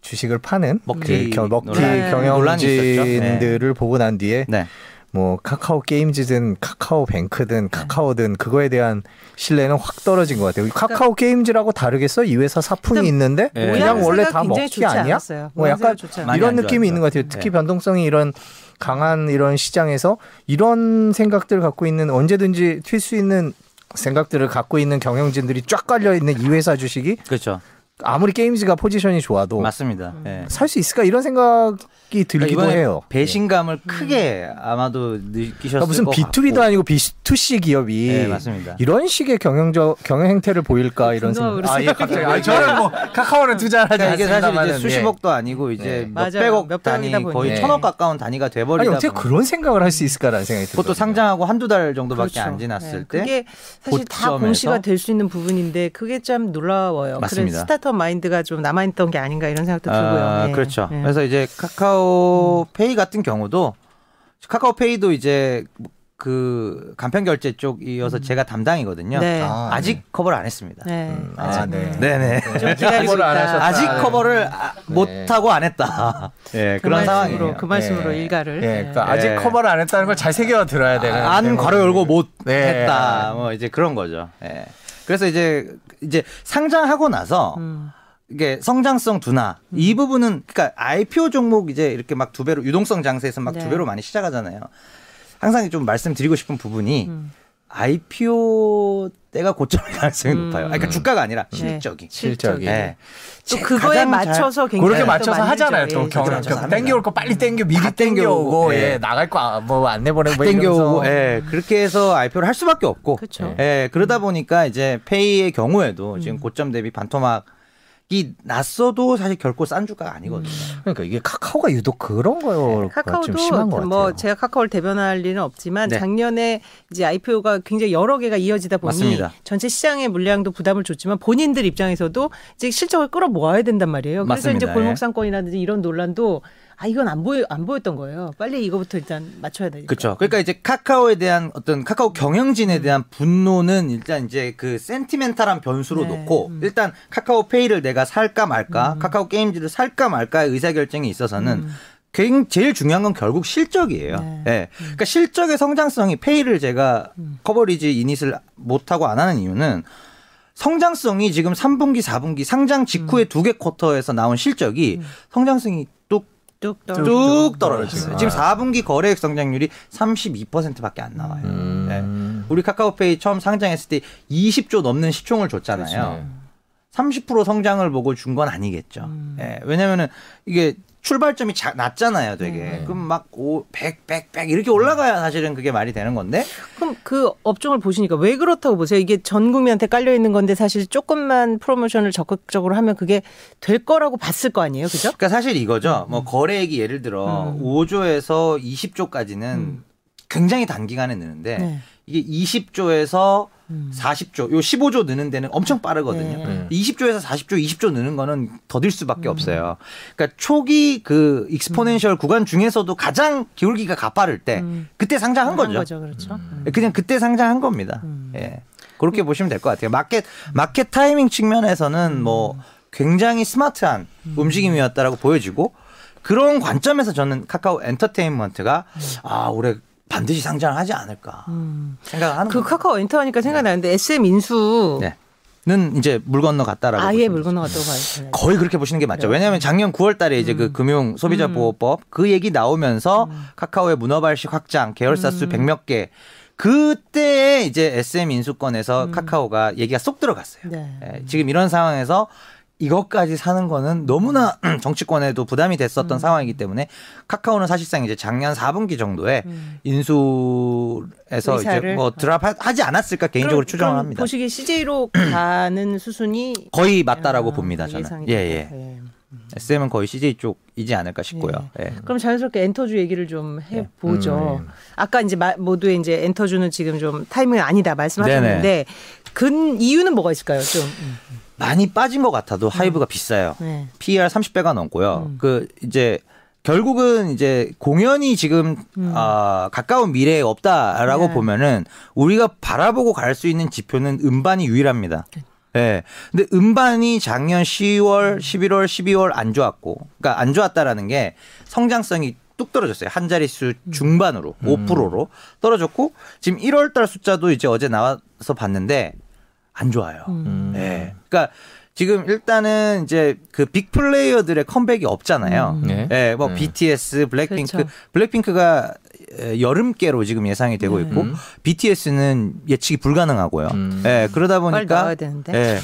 주식을 파는 먹튀, 그 먹튀 네. 경영진들을 네. 보고 난 뒤에 네. 뭐 카카오 게임즈든 카카오 뱅크든 네. 카카오든 그거에 대한 신뢰는 확 떨어진 것 같아요. 그러니까 카카오 게임즈라고 다르겠어? 이 회사 사품이 있는데 네. 그냥 원래 다 먹튀 아니야? 뭐 약간 이런 느낌이 있는 것 같아요. 특히 네. 변동성이 이런 강한 이런 시장에서 이런 생각들을 갖고 있는 언제든지 튈 수 있는 생각들을 갖고 있는 경영진들이 쫙 깔려 있는 이 회사 주식이 그렇죠. 아무리 게임즈가 포지션이 좋아도 맞습니다. 음. 네. 살수 있을까 이런 생각이 들기도 그러니까 해요. 배신감을 네. 크게 아마도 느끼셨을 그러니까 무슨 B2B도 아니고 B2C 기업이 네, 맞습니다. 이런 식의 경영적 경영 행태를 보일까 이런 생각. 아, 예, 갑자기. 아, 저는 뭐 카카오는 투자를 하지 그러니까 이게 사실 이제 수십억도 예. 아니고 이제 네. 몇백억 몇 단위 거의 네. 천억 가까운 단위가 돼버리다. 아니, 어떻게 그런 생각을 할 수 있을까라는 생각이 들어요. 그것도 상장하고 한두 달 정도밖에 그렇죠. 안 지났을 네. 때 그게 사실 다 공시가 될 수 있는 부분인데 그게 참 놀라워요. 맞습니다. 스타트업 마인드가 좀 남아있던 게 아닌가 이런 생각도 아, 들고요. 아, 네. 그렇죠. 네. 그래서 이제 카카오 페이 같은 경우도 카카오페이도 이제 그 간편 결제 쪽이어서 음. 제가 담당이거든요. 네. 아, 직 네. 커버를 안 했습니다. 네. 음, 아, 네. 네, 네. 커버를 안 하셨다. 아직 커버를 아, 네. 못 하고 안 했다. 네, 그 그런 상황이에요. 그 말씀으로 네. 일가를. 네, 그러니까 아직 커버를 안 했다는 걸 잘 새겨 들어야 되는. 아, 안 괄호 열고 못 했다. 뭐 이제 그런 거죠. 예. 그래서 이제 이제 상장하고 나서 음. 이게 성장성 둔화 음. 이 부분은 그러니까 IPO 종목 이제 이렇게 막 두 배로 유동성 장세에서 막두 네. 배로 많이 시작하잖아요. 항상 좀 말씀드리고 싶은 부분이 음. IPO 때가 고점일 가능성이 음. 높아요. 그러니까 주가가 아니라 네. 실적이. 네. 실적이. 네. 또 그거에 맞춰서 굉장히 그렇게 맞춰서 하잖아요. 또 경험 그 땡겨올 거 빨리 땡겨 미리 땡겨오고 예. 예. 나갈 거 뭐 안 내 보내고 뭐 땡겨오고 예. 그렇게 해서 IPO를 할 수밖에 없고 그쵸. 예. 그러다 보니까 이제 페이의 경우에도 지금 음. 고점 대비 반토막 이 났어도 사실 결코 싼 주가가 아니거든요. 음. 그러니까 이게 카카오가 유독 그런 거요. 네, 카카오도 뭐 제가 카카오를 대변할 리는 없지만 네. 작년에 이제 IPO가 굉장히 여러 개가 이어지다 보니 맞습니다. 전체 시장의 물량도 부담을 줬지만 본인들 입장에서도 이제 실적을 끌어모아야 된단 말이에요. 그래서 맞습니다. 이제 골목상권이라든지 이런 논란도 아 이건 안 보여 안 보였던 거예요. 빨리 이거부터 일단 맞춰야 되니까. 그렇죠. 그러니까 이제 카카오에 대한 어떤 카카오 경영진에 대한 분노는 일단 이제 그 센티멘탈한 변수로 네. 놓고 음. 일단 카카오페이를 내가 살까 말까, 음. 카카오 게임즈를 살까 말까의 의사 결정에 있어서는 음. 제일 중요한 건 결국 실적이에요. 네. 네. 그러니까 실적의 성장성이 페이를 제가 음. 커버리지 이닛을 못 하고 안 하는 이유는 성장성이 지금 3분기, 4분기 상장 직후에 음. 두개 쿼터에서 나온 실적이 음. 성장성이 뚝, 뚝 떨어졌어요. 지금 4분기 거래액 성장률이 32%밖에 안 나와요. 음. 네. 우리 카카오페이 처음 상장했을 때 20조 넘는 시총을 줬잖아요. 그렇지. 30% 성장을 보고 준 건 아니겠죠. 음. 네. 왜냐면은 이게 출발점이 자, 낮잖아요, 되게. 네. 그럼 막 오, 100, 100, 100 이렇게 올라가야 사실은 그게 말이 되는 건데. 그럼 그 업종을 보시니까 왜 그렇다고 보세요? 이게 전 국민한테 깔려 있는 건데 사실 조금만 프로모션을 적극적으로 하면 그게 될 거라고 봤을 거 아니에요, 그죠? 그러니까 사실 이거죠. 음. 뭐 거래액이 예를 들어 음. 5조에서 20조까지는 음. 굉장히 단기간에 느는데 네. 이게 20조에서 음. 40조, 요 15조 느는 데는 엄청 빠르거든요. 네. 20조에서 40조, 20조 느는 거는 더딜 수밖에 음. 없어요. 그러니까 초기 그 익스포넨셜 음. 구간 중에서도 가장 기울기가 가파를 때 음. 그때 상장한 거죠. 거죠. 그렇죠. 음. 그냥 그때 상장한 겁니다. 음. 예. 그렇게 보시면 될 것 같아요. 마켓 마켓 타이밍 측면에서는 뭐 굉장히 스마트한 움직임이었다라고 보여지고 그런 관점에서 저는 카카오 엔터테인먼트가 아 올해 반드시 상장을 하지 않을까 음. 생각을 하는 그. 카카오 엔터 하니까 생각나는데 네. SM 인수 네. 는 이제 물 건너 갔다라고 아예 물 건너 갔다고 봐요. 거의 그렇게 보시는 게 맞죠. 왜냐하면 작년 9월달에 이제 그 음. 그 금융 소비자 보호법 그 얘기 나오면서 음. 카카오의 문어발식 확장, 계열사 수 음. 100몇 개 그때 이제 SM 인수권에서 음. 카카오가 얘기가 쏙 들어갔어요. 네. 예, 지금 이런 상황에서 이것까지 사는 거는 너무나 정치권에도 부담이 됐었던 음. 상황이기 때문에 카카오는 사실상 이제 작년 4분기 정도에 음. 인수에서 이제 뭐 드랍하지 않았을까 개인적으로 추정을 합니다. 보시기에 CJ로 가는 수순이 거의 맞다라고 아, 봅니다. 저는. 예, 예. 예. SM은 거의 CJ 쪽이지 않을까 싶고요. 예. 예. 그럼 자연스럽게 엔터주 얘기를 좀 해보죠. 음. 아까 이제 모두의 이제 엔터주는 지금 좀 타이밍이 아니다 말씀하셨는데 네네. 근 이유는 뭐가 있을까요? 좀. 음. 많이 빠진 것 같아도 하이브가 음. 비싸요. 네. PER 30배가 넘고요. 음. 그 이제 결국은 이제 공연이 지금 음. 아, 가까운 미래에 없다라고 네. 보면은 우리가 바라보고 갈 수 있는 지표는 음반이 유일합니다. 네. 예. 네. 근데 음반이 작년 10월, 11월, 12월 안 좋았고, 그러니까 안 좋았다라는 게 성장성이 뚝 떨어졌어요. 한 자릿수 음. 중반으로, 음. 5%로 떨어졌고, 지금 1월 달 숫자도 이제 어제 나와서 봤는데, 안 좋아요. 음. 네. 그러니까 지금 일단은 이제 그 빅 플레이어들의 컴백이 없잖아요. 음. 네. 네. 뭐 네. BTS, 블랙핑크, 그렇죠. 블랙핑크가 여름께로 지금 예상이 되고 있고 음. BTS는 예측이 불가능하고요. 음. 네, 그러다 보니까 네.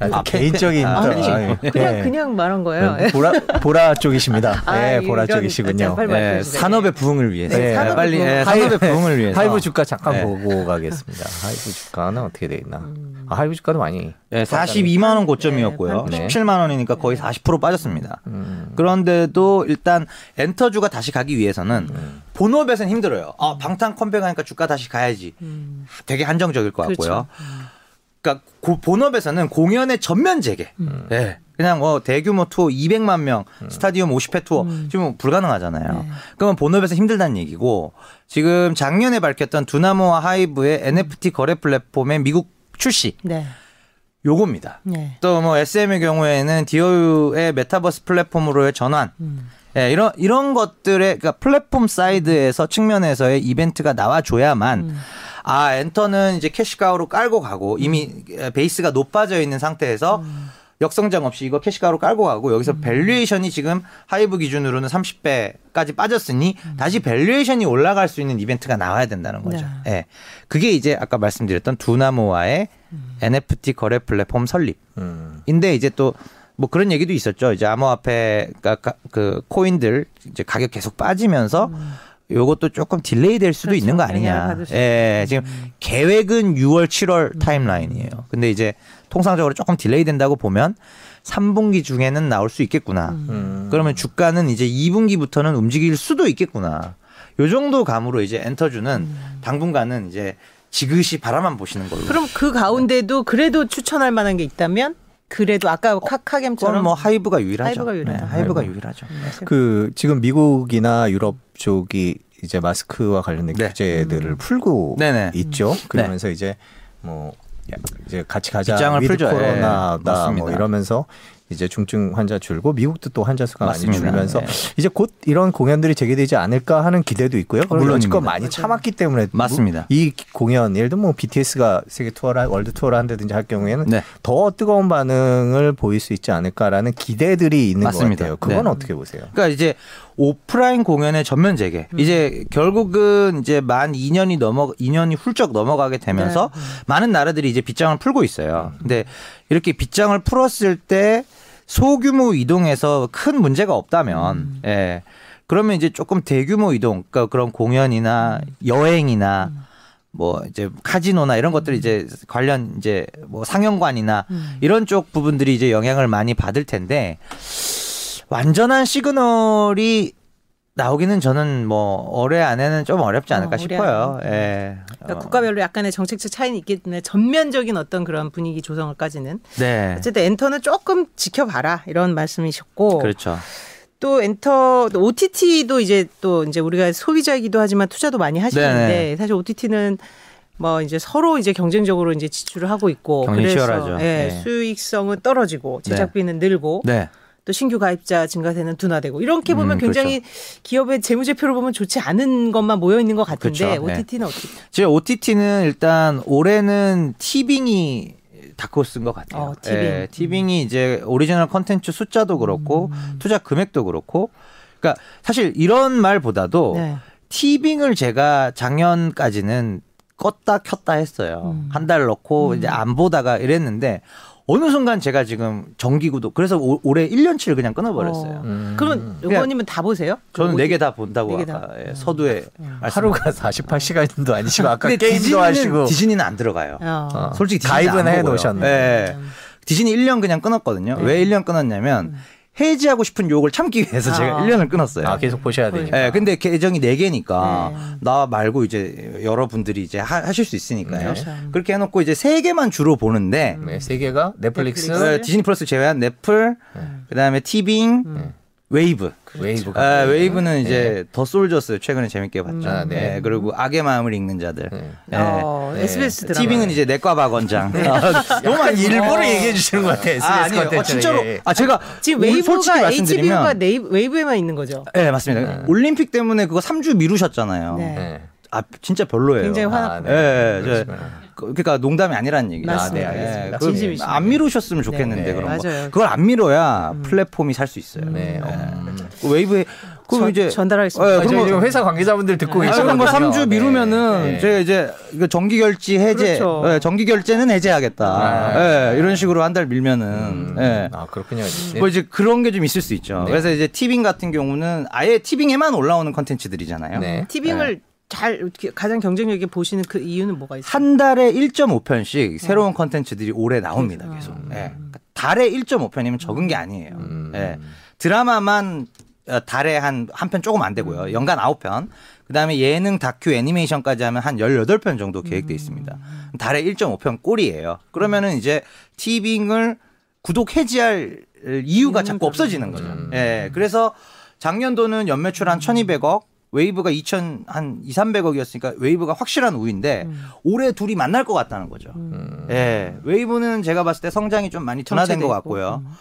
아, 개인적인 아, 아, 그냥 네. 그냥 말한 거예요. 네, 보라 보라 쪽이십니다. 아, 네, 보라 쪽이시군요. 네, 산업의 부흥을 위해서. 네, 산업의 빨리 부흥. 산업의 부흥을 위해서. 하이브 주가 잠깐 네. 보고 가겠습니다. 하이브 주가는 어떻게 돼 있나? 음. 아, 하이브 주가도 많이. 네, 42만 원 고점이었고요. 네, 17만 원이니까 거의 40% 빠졌습니다. 음. 그런데도 일단 엔터주가 다시 가기 위해서는 음. 본업에서는 힘들어요. 아, 방탄 컴백하니까 주가 다시 가야지. 음. 되게 한정적일 것 같고요. 그렇죠. 음. 그러니까 본업에서는 공연의 전면 재개. 음. 네. 그냥 뭐 대규모 투어 200만 명, 음. 스타디움 50회 투어 음. 지금 불가능하잖아요. 네. 그러면 본업에서 힘들다는 얘기고 지금 작년에 밝혔던 두나무와 하이브의 NFT 거래 플랫폼의 미국 출시. 네. 요겁니다. 네. 또뭐 SM의 경우에는 디어유의 메타버스 플랫폼으로의 전환. 음. 네, 이런 이런 것들의 그러니까 플랫폼 사이드에서 측면에서의 이벤트가 나와줘야만 음. 아 엔터는 이제 캐시카우로 깔고 가고 이미 음. 베이스가 높아져 있는 상태에서 음. 역성장 없이 이거 캐시카우로 깔고 가고 여기서 음. 밸류에이션이 지금 하이브 기준으로는 30배까지 빠졌으니 음. 다시 밸류에이션이 올라갈 수 있는 이벤트가 나와야 된다는 거죠. 네. 네. 그게 이제 아까 말씀드렸던 두나무와의 음. NFT 거래 플랫폼 설립인데 이제 또 뭐 그런 얘기도 있었죠. 이제 암호화폐 그러니까 그 코인들 이제 가격 계속 빠지면서 음. 요것도 조금 딜레이 될 수도 그렇죠. 있는 거 아니냐. 예, 지금 음. 계획은 6월, 7월 음. 타임라인이에요. 근데 이제 통상적으로 조금 딜레이 된다고 보면 3분기 중에는 나올 수 있겠구나. 음. 그러면 주가는 이제 2분기부터는 움직일 수도 있겠구나. 요 정도 감으로 이제 엔터주는 음. 당분간은 이제 지그시 바라만 보시는 걸로. 그럼 그 가운데도 그래도 추천할 만한 게 있다면 그래도 아까 어, 카카겜처럼 뭐 하이브가 유일하죠. 하이브가, 유일하 네, 하이브가 유일하죠. 네. 그 지금 미국이나 유럽 쪽이 이제 마스크와 관련된 네. 규제들을 음. 풀고 네네. 있죠. 네. 그러면서 이제 뭐 이제 같이 가자 with 풀죠. 코로나다 예, 뭐 이러면서 이제 중증 환자 줄고 미국도 또 환자 수가 맞습니다. 많이 줄면서 네. 이제 곧 이런 공연들이 재개되지 않을까 하는 기대도 있고요. 물론 지금 많이. 참았기 때문에 맞습니다. 이 공연 예를 들면 뭐 BTS가 세계 투어를 월드 투어를 한다든지 할 경우에는 네. 더 뜨거운 반응을 보일 수 있지 않을까라는 기대들이 있는 맞습니다. 것 같아요. 그건 네. 어떻게 보세요? 그러니까 이제 오프라인 공연의 전면 재개. 음. 이제 결국은 이제 만 2년이 넘어 2년이 훌쩍 넘어가게 되면서 네. 많은 나라들이 이제 빗장을 풀고 있어요. 근데 이렇게 빗장을 풀었을 때 소규모 이동에서 큰 문제가 없다면 음. 예. 그러면 이제 조금 대규모 이동 그러니까 그런 공연이나 음. 여행이나 음. 뭐 이제 카지노나 이런 것들 이제 관련 이제 뭐 상영관이나 음. 이런 쪽 부분들이 이제 영향을 많이 받을 텐데 완전한 시그널이 나오기는 저는 뭐 올해 안에는 좀 어렵지 않을까 어, 싶어요. 예. 그러니까 어. 국가별로 약간의 정책적 차이는 있기 때문에 전면적인 어떤 그런 분위기 조성을까지는. 네. 어쨌든 엔터는 조금 지켜봐라 이런 말씀이셨고. 그렇죠. 또 엔터 또 OTT도 이제 또 이제 우리가 소비자이기도 하지만 투자도 많이 하시는데 네네. 사실 OTT는 뭐 이제 서로 이제 경쟁적으로 이제 지출을 하고 있고 그래서 치열하죠. 예, 네. 수익성은 떨어지고 제작비는 네. 늘고 네. 또 신규 가입자 증가세는 둔화되고 이렇게 보면 음, 굉장히 그렇죠. 기업의 재무제표를 보면 좋지 않은 것만 모여 있는 것 같은데 그렇죠. OTT는 네. 어떻게? 제 OTT는 일단 올해는 티빙이 다크호스인 것 같아요. 어, 티빙. 예, 티빙이 이제 오리지널 컨텐츠 숫자도 그렇고 음. 투자 금액도 그렇고 그러니까 사실 이런 말보다도 네. 티빙을 제가 작년까지는 껐다 켰다 했어요. 음. 한달 넣고 이제 안 보다가 이랬는데 어느 순간 제가 지금 정기구독 그래서 올- 올해 1년치를 그냥 끊어버렸어요. 어. 음. 그럼 의원님은 다 보세요? 저는 그네 OTT? 개다 본다고 다. 아까 예, 서두에 말씀- 하루가 48시간도 아니시고 아까 게임도 디즈니는, 하시고 디즈니는 안 들어가요. 어. 어. 솔직히 디즈니 가입은 안해 보고요. 놓으셨네. 예. 디즈니 1년 그냥 끊었거든요. 네. 왜 1년 끊었냐면 해지하고 싶은 유혹을 참기 위해서 제가 아. 1년을 끊었어요. 아 계속 보셔야 되니까. 예, 근데 계정이 네 개니까 네. 나 말고 이제 여러분들이 이제 하, 실수 있으니까요. 그렇죠. 그렇게 해 놓고 이제 세 개만 주로 보는데 네, 세 개가 넷플릭스, 넷플릭스. 어, 디즈니 플러스 제외한 넷플, 그다음에 티빙, 음. 웨이브. 웨이브가 아, 웨이브는 이제 더 솔저스 최근에 재밌게 봤죠. 음. 아, 네. 네, 그리고 악의 마음을 읽는 자들. 네. 네. 어, 네. SBS 드라마. 티빙은 이제 내과 박원장. 아, 너무 일부러 어. 얘기해 주시는 것 같아요. SBS 아, 아니에요. 어. 진짜로. 예. 아, 제가 지금 웨이브가 말씀드리면 HBO가 웨이브, 웨이브에만 있는 거죠. 네, 맞습니다. 올림픽 때문에 그거 3주 미루셨잖아요. 네. 네. 아, 진짜 별로예요. 굉장히 화났- 아, 예, 예, 저- 그- 그러니까 농담이 아니라는 얘기죠. 맞습니다. 아, 네, 알겠습니다. 진심이시네요. 안 미루셨으면 좋겠는데 네, 네. 그런 거. 맞아요. 그걸 안 미뤄야 플랫폼이 살 수 있어요. 네. 네. 음. 그 웨이브에 그 전- 이제 전달하겠습니다. 예, 아, 그런 저희 거- 지금 회사 관계자분들 듣고 아, 계시거든요. 그런 거 3주 네. 미루면은 네. 제가 이제 정기 결제 해제, 그렇죠. 예, 정기 결제는 해제하겠다. 아, 예, 이런 식으로 한 달 밀면은 음. 예. 아 그렇군요. 네. 뭐 이제 그런 게 좀 있을 수 있죠. 네. 그래서 이제 티빙 같은 경우는 아예 티빙에만 올라오는 컨텐츠들이잖아요. 네. 티빙을 잘 가장 경쟁력 있게 보시는 그 이유는 뭐가 있어요? 한 달에 1.5편씩 새로운 컨텐츠들이 올해 나옵니다. 그렇죠. 계속. 음. 예. 그러니까 달에 1.5편이면 적은 게 아니에요. 음. 예. 드라마만 어, 달에 한 한 편 조금 안 음. 되고요. 연간 9편. 그다음에 예능, 다큐, 애니메이션까지 하면 한 18편 정도 계획돼 있습니다. 음. 달에 1.5편 꼴이에요. 그러면은 이제 티빙을 구독 해지할 이유가 자꾸 없어지는 거죠. 음. 예. 그래서 작년도는 연매출 한 1,200억, 웨이브가 2천 한 2, 300억이었으니까 웨이브가 확실한 우위인데 음. 올해 둘이 만날 것 같다는 거죠. 예. 웨이브는 제가 봤을 때 성장이 좀 많이 둔화된 것. 같고요. 음.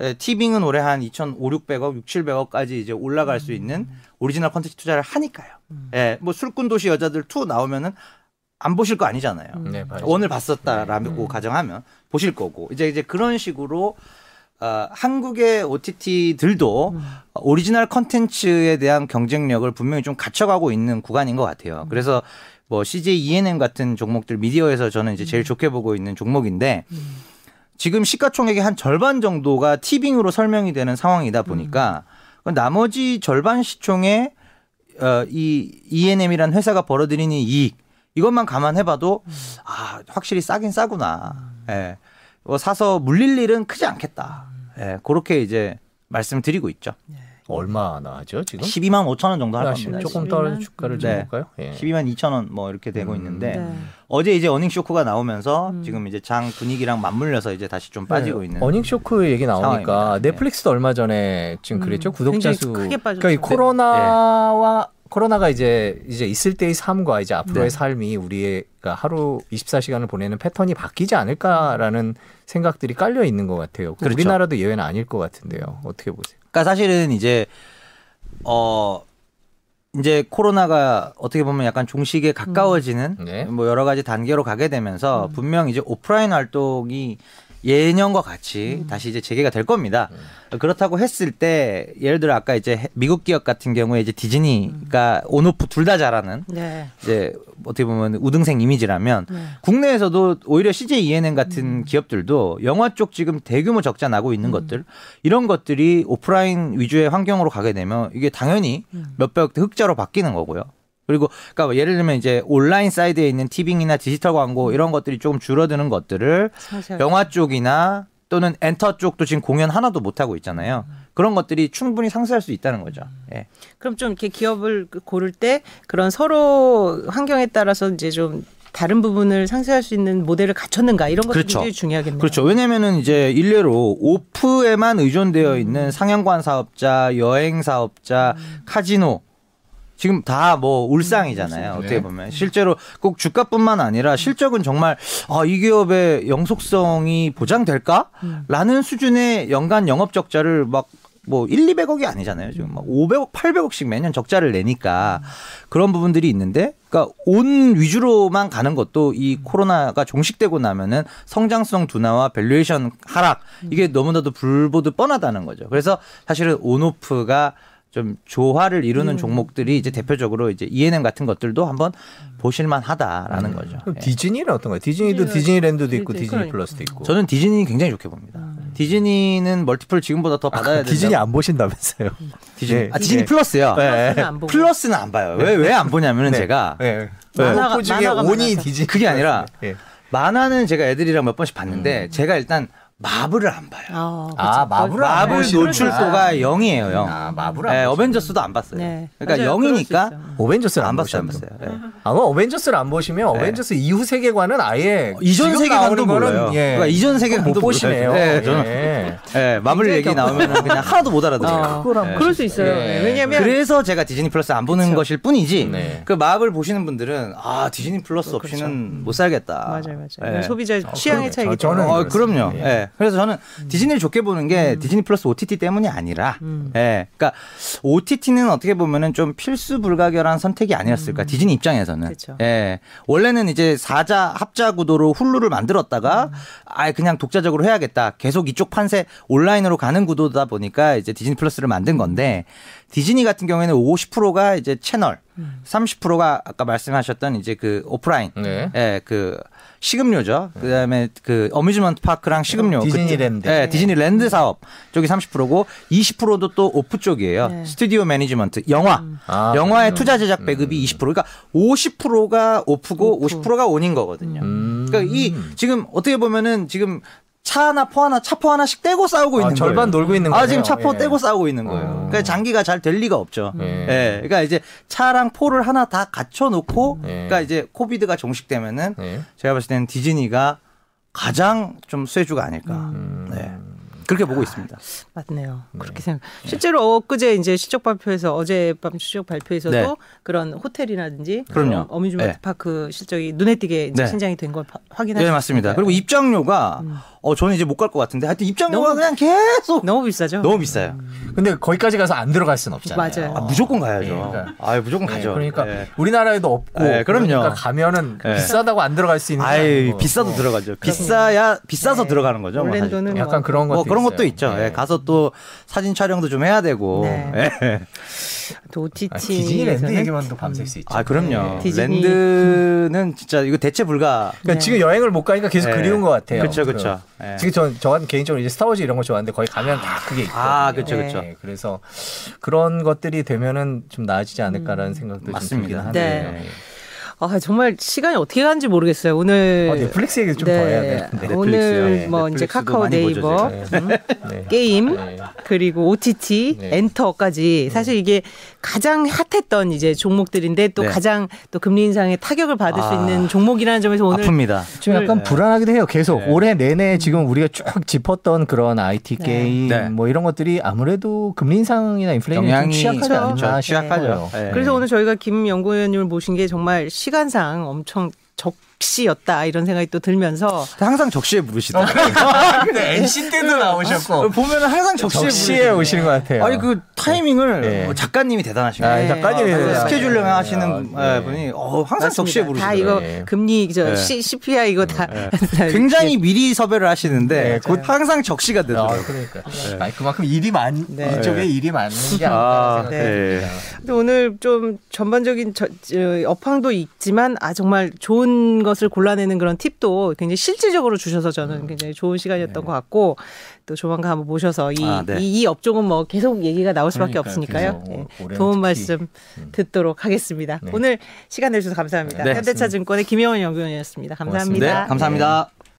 예, 티빙은 올해 한 2,500, 600억, 6, 700억까지 이제 올라갈 수 있는 오리지널 컨텐츠 투자를 하니까요. 예, 뭐 술꾼 도시 여자들 2 나오면은 안 보실 거 아니잖아요. 네, 맞아요. 오늘 봤었다라고 가정하면 보실 거고 이제 이제 그런 식으로 어, 한국의 OTT들도 오리지널 컨텐츠에 대한 경쟁력을 분명히 좀 갖춰가고 있는 구간인 것 같아요. 그래서 뭐 CJ ENM 같은 종목들 미디어에서 저는 이제 제일 좋게 보고 있는 종목인데 지금 시가총액의 한 절반 정도가 티빙으로 설명이 되는 상황이다 보니까 그 나머지 절반 시총에 어, 이 ENM이라는 회사가 벌어들이는 이익 이것만 감안해봐도 아 확실히 싸긴 싸구나. 예. 뭐 사서 물릴 일은 크지 않겠다. 예. 그렇게 이제 말씀드리고 있죠. 얼마나 하죠 지금? 12만 5천 원 정도 할 하나씩 겁니다. 조금 12만? 떨어진 주가를 좀 네. 볼까요? 예. 12만 2천 원 뭐 이렇게 되고 음. 있는데 네. 어제 이제 어닝 쇼크가 나오면서 지금 이제 장 분위기랑 맞물려서 이제 다시 좀 빠지고 있는. 네. 어닝 쇼크 얘기 나오니까 상황입니다. 네. 넷플릭스도 얼마 전에 지금 그랬죠 음, 구독자 굉장히 수 크게 빠졌죠. 그러니까 이 코로나와 코로나가 이제 이제 있을 때의 삶과 이제 앞으로의 네. 삶이 우리가 하루 24시간을 보내는 패턴이 바뀌지 않을까라는 생각들이 깔려 있는 것 같아요. 그렇죠. 우리나라도 예외는 아닐 것 같은데요. 어떻게 보세요? 그러니까 사실은 이제 어 이제 코로나가 어떻게 보면 약간 종식에 가까워지는 네. 뭐 여러 가지 단계로 가게 되면서 분명 이제 오프라인 활동이 예년과 같이 다시 이제 재개가 될 겁니다. 그렇다고 했을 때 예를 들어 아까 이제 해- 미국 기업 같은 경우에 이제 디즈니가 온오프 둘 다 잘하는 네. 이제 어떻게 보면 우등생 이미지라면 네. 국내에서도 오히려 CJ ENM 같은 기업들도 영화 쪽 지금 대규모 적자 나고 있는 것들 이런 것들이 오프라인 위주의 환경으로 가게 되면 이게 당연히 몇백억 대 흑자로 바뀌는 거고요. 그리고 그러니까 뭐 예를 들면 이제 온라인 사이드에 있는 티빙이나 디지털 광고 이런 것들이 조금 줄어드는 것들을 사실 영화 쪽이나 또는 엔터 쪽도 지금 공연 하나도 못 하고 있잖아요. 그런 것들이 충분히 상쇄할 수 있다는 거죠. 예. 그럼 좀 이렇게 기업을 고를 때 그런 서로 환경에 따라서 이제 좀 다른 부분을 상쇄할 수 있는 모델을 갖췄는가 이런 것도 그렇죠. 굉장히 중요하겠네요. 그렇죠. 왜냐면은 이제 일례로 오프에만 의존되어 있는 상영관 사업자, 여행 사업자, 카지노 지금 다 뭐 울상이잖아요. 어떻게 네. 보면 실제로 꼭 주가뿐만 아니라 실적은 정말 아, 이 기업의 영속성이 보장될까?라는 수준의 연간 영업 적자를 막뭐 1, 200억이 아니잖아요. 지금 막 500억, 800억씩 매년 적자를 내니까 그런 부분들이 있는데 그러니까 온 위주로만 가는 것도 이 코로나가 종식되고 나면은 성장성 둔화와 valuation 하락 이게 너무나도 불보듯 뻔하다는 거죠. 그래서 사실은 온오프가 좀 조화를 이루는 음. 종목들이 이제 대표적으로 이제 ENM 같은 것들도 한번 보실만하다라는 음. 거죠. 예. 디즈니는 어떤가요? 디즈니도 디즈니 랜드도 있고 디즈니 그러니까. 플러스도 있고. 저는 디즈니 굉장히 좋게 봅니다. 음. 디즈니는 multiple 지금보다 더 받아야 된다. 디즈니 안 보신다면서요? 디즈니, 네. 아, 디즈니 네. 플러스요. 네. 플러스는 안 봐요. 왜 왜 안 보냐면은 네. 제가 네. 만화 중에 only 디즈니 그게 아니라 네. 만화는 제가 애들이랑 몇 번씩 봤는데 음. 제가 일단 마블을 안 봐요. 아, 아 마블 마블 노출도가 0이에요, 0. 아, 마블 네, 어벤져스도 안 봤어요. 네. 그러니까 맞아요. 0이니까 어벤져스를 안, 안 봤어요, 안 봤어요. 네. 아, 어벤져스를 안 보시면 네. 어벤져스 이후 세계관은 아예 이전 세계관도 몰라요. 예. 그러니까 이전 세계관 못 보시네요. 네, 저는 예. 네, 마블 얘기 나오면 그냥 하나도 못 알아들어요. 어, 네. 그럴 수 있어요. 예. 왜냐면 그래서 제가 디즈니 플러스 안 보는 그렇죠. 것일 뿐이지. 네. 그 마블 보시는 분들은 아 디즈니 플러스 그렇죠. 없이는 못 살겠다. 맞아요, 맞아요. 소비자 취향의 차이기 때문에. 어, 그럼요. 예. 그래서 저는 디즈니를 좋게 보는 게 음. 디즈니 플러스 OTT 때문이 아니라, 음. 예, 그러니까 OTT는 어떻게 보면은 좀 필수 불가결한 선택이 아니었을까 음. 디즈니 입장에서는, 그쵸. 예, 원래는 이제 사자 합자 구도로 훌루를 만들었다가 음. 아예 그냥 독자적으로 해야겠다, 계속 이쪽 판세 온라인으로 가는 구도다 보니까 이제 디즈니 플러스를 만든 건데 디즈니 같은 경우에는 50%가 이제 채널, 30%가 아까 말씀하셨던 이제 그 오프라인, 네. 예, 그 식음료죠. 그다음에 그 amusement park랑 식음료. 디즈니랜드. 그, 네, 디즈니랜드 사업 쪽이 30%고 20%도 또 오프 쪽이에요. 네. studio management, 영화. 음. 아, 영화의 투자 제작 배급이 음. 20%. 그러니까 50%가 오프고 오프. 50%가 온인 거거든요. 음. 그러니까 이 지금 어떻게 보면은 지금 차 하나 포 하나 차포 하나씩 떼고 싸우고 아, 있는 절반 거예요. 놀고 있는 거예요. 아 지금 차포 예. 떼고 싸우고 있는 거예요. 어. 그러니까 장기가 잘 될 리가 없죠. 예. 예. 그러니까 이제 차랑 포를 하나 다 갖춰 놓고 예. 그러니까 이제 COVID가 종식되면은 예. 제가 봤을 때는 디즈니가 가장 좀 수혜주가 아닐까. 음. 네. 그렇게 보고 있습니다. 맞네요. 네. 그렇게 생각. 실제로 엊그제 이제 실적 발표에서 어젯밤 실적 발표에서도 네. 그런 호텔이라든지 그럼요. amusement 네. park 실적이 눈에 띄게 네. 신장이 된 걸 확인하셨습니다. 네, 맞습니다. 그리고 입장료가 음. 어 저는 이제 못 갈 것 같은데 하여튼 입장료가 너무, 그냥 계속 너무 비싸죠. 너무 비싸요. 음. 근데 거기까지 가서 안 들어갈 수는 없잖아요. 맞아요. 아, 무조건 가야죠. 네, 그러니까. 아 무조건 네, 가죠. 그러니까 네. 우리나라에도 없고 네, 그럼요. 그러니까 가면은 네. 비싸다고 안 들어갈 수 있는 아이 비싸도 어. 들어가죠. 비싸야 비싸서 네. 들어가는 거죠. 뭐 올랜도는 뭐 약간 그런 것도 뭐 그런 것도 있죠. 네. 가서 또 사진 촬영도 좀 해야 되고. 네. 또 OTT 아, 디즈니랜드 얘기만 도 밤샐 수 있죠. 아 그럼요. 디즈니. 랜드는 진짜 이거 대체 불가. 그러니까 지금 여행을 못 가니까 계속 그리운 것 같아요. 그렇죠, 그렇죠. 지금 저, 저 같은 개인적으로 이제 스타워즈 이런 거 좋아하는데 거기 가면 다 그게 있고. 아, 그렇죠, 그렇죠. 네, 그래서 그런 것들이 되면은 좀 나아지지 않을까라는 음. 생각도 맞습니다. 좀 들긴. 네. 아 정말 시간이 어떻게 가는지 모르겠어요. 오늘 어, 넷플릭스 얘기 좀더 네. 해야 되는데. 오늘 네. 뭐 이제 카카오 네이버 음, 네. 게임 네. 그리고 OTT 네. 엔터까지 사실 이게 가장 핫했던 이제 종목들인데 또 네. 가장 또 금리 인상에 타격을 받을 아, 수 있는 종목이라는 점에서 오늘 아픕니다. 좀 약간 불안하기도 해요. 계속 올해 내내 지금 우리가 쭉 짚었던 그런 IT 게임 뭐 이런 것들이 아무래도 금리 인상이나 인플레이션이 취약하지 않나 취약하죠. 그래서 오늘 저희가 김 연구위원님을 모신 게 정말 시간상 엄청 적 적시였다 이런 생각이 또 들면서 항상 적시에 부르시다. 어, 근데 NC 때도 나오셨고 어, 보면 항상 적시에, 적시에 오시는 것 같아요. 아니 그 타이밍을 네. 뭐 작가님이 대단하신 거예요. 아, 작가님이 아, 스케줄링 하시는 네. 분이 어, 항상 적시에 부르시다. 다 이거 네. 금리 저 네. CPI 이거 다 네. 굉장히 미리 섭외를 하시는데 곧 항상 적시가 되더라고요. 아, 그러니까. 아니, 그만큼 일이 많 이쪽에 일이 많은 게 아닌가 아, 네. 근데 오늘 좀 전반적인 저, 저, 업황도 있지만 아 정말 좋은 것을 골라내는 그런 팁도 굉장히 실질적으로 주셔서 저는 음. 굉장히 좋은 시간이었던 네. 것 같고 또 조만간 한번 모셔서 이, 아, 네. 이, 이, 업종은 뭐 계속 얘기가 나올 수밖에 그러니까요. 없으니까요. 네. 도움 말씀 음. 듣도록 하겠습니다. 네. 오늘 시간 내주셔서 감사합니다. 네, 현대차증권의 김영원 연구원이었습니다. 감사합니다. 네, 감사합니다.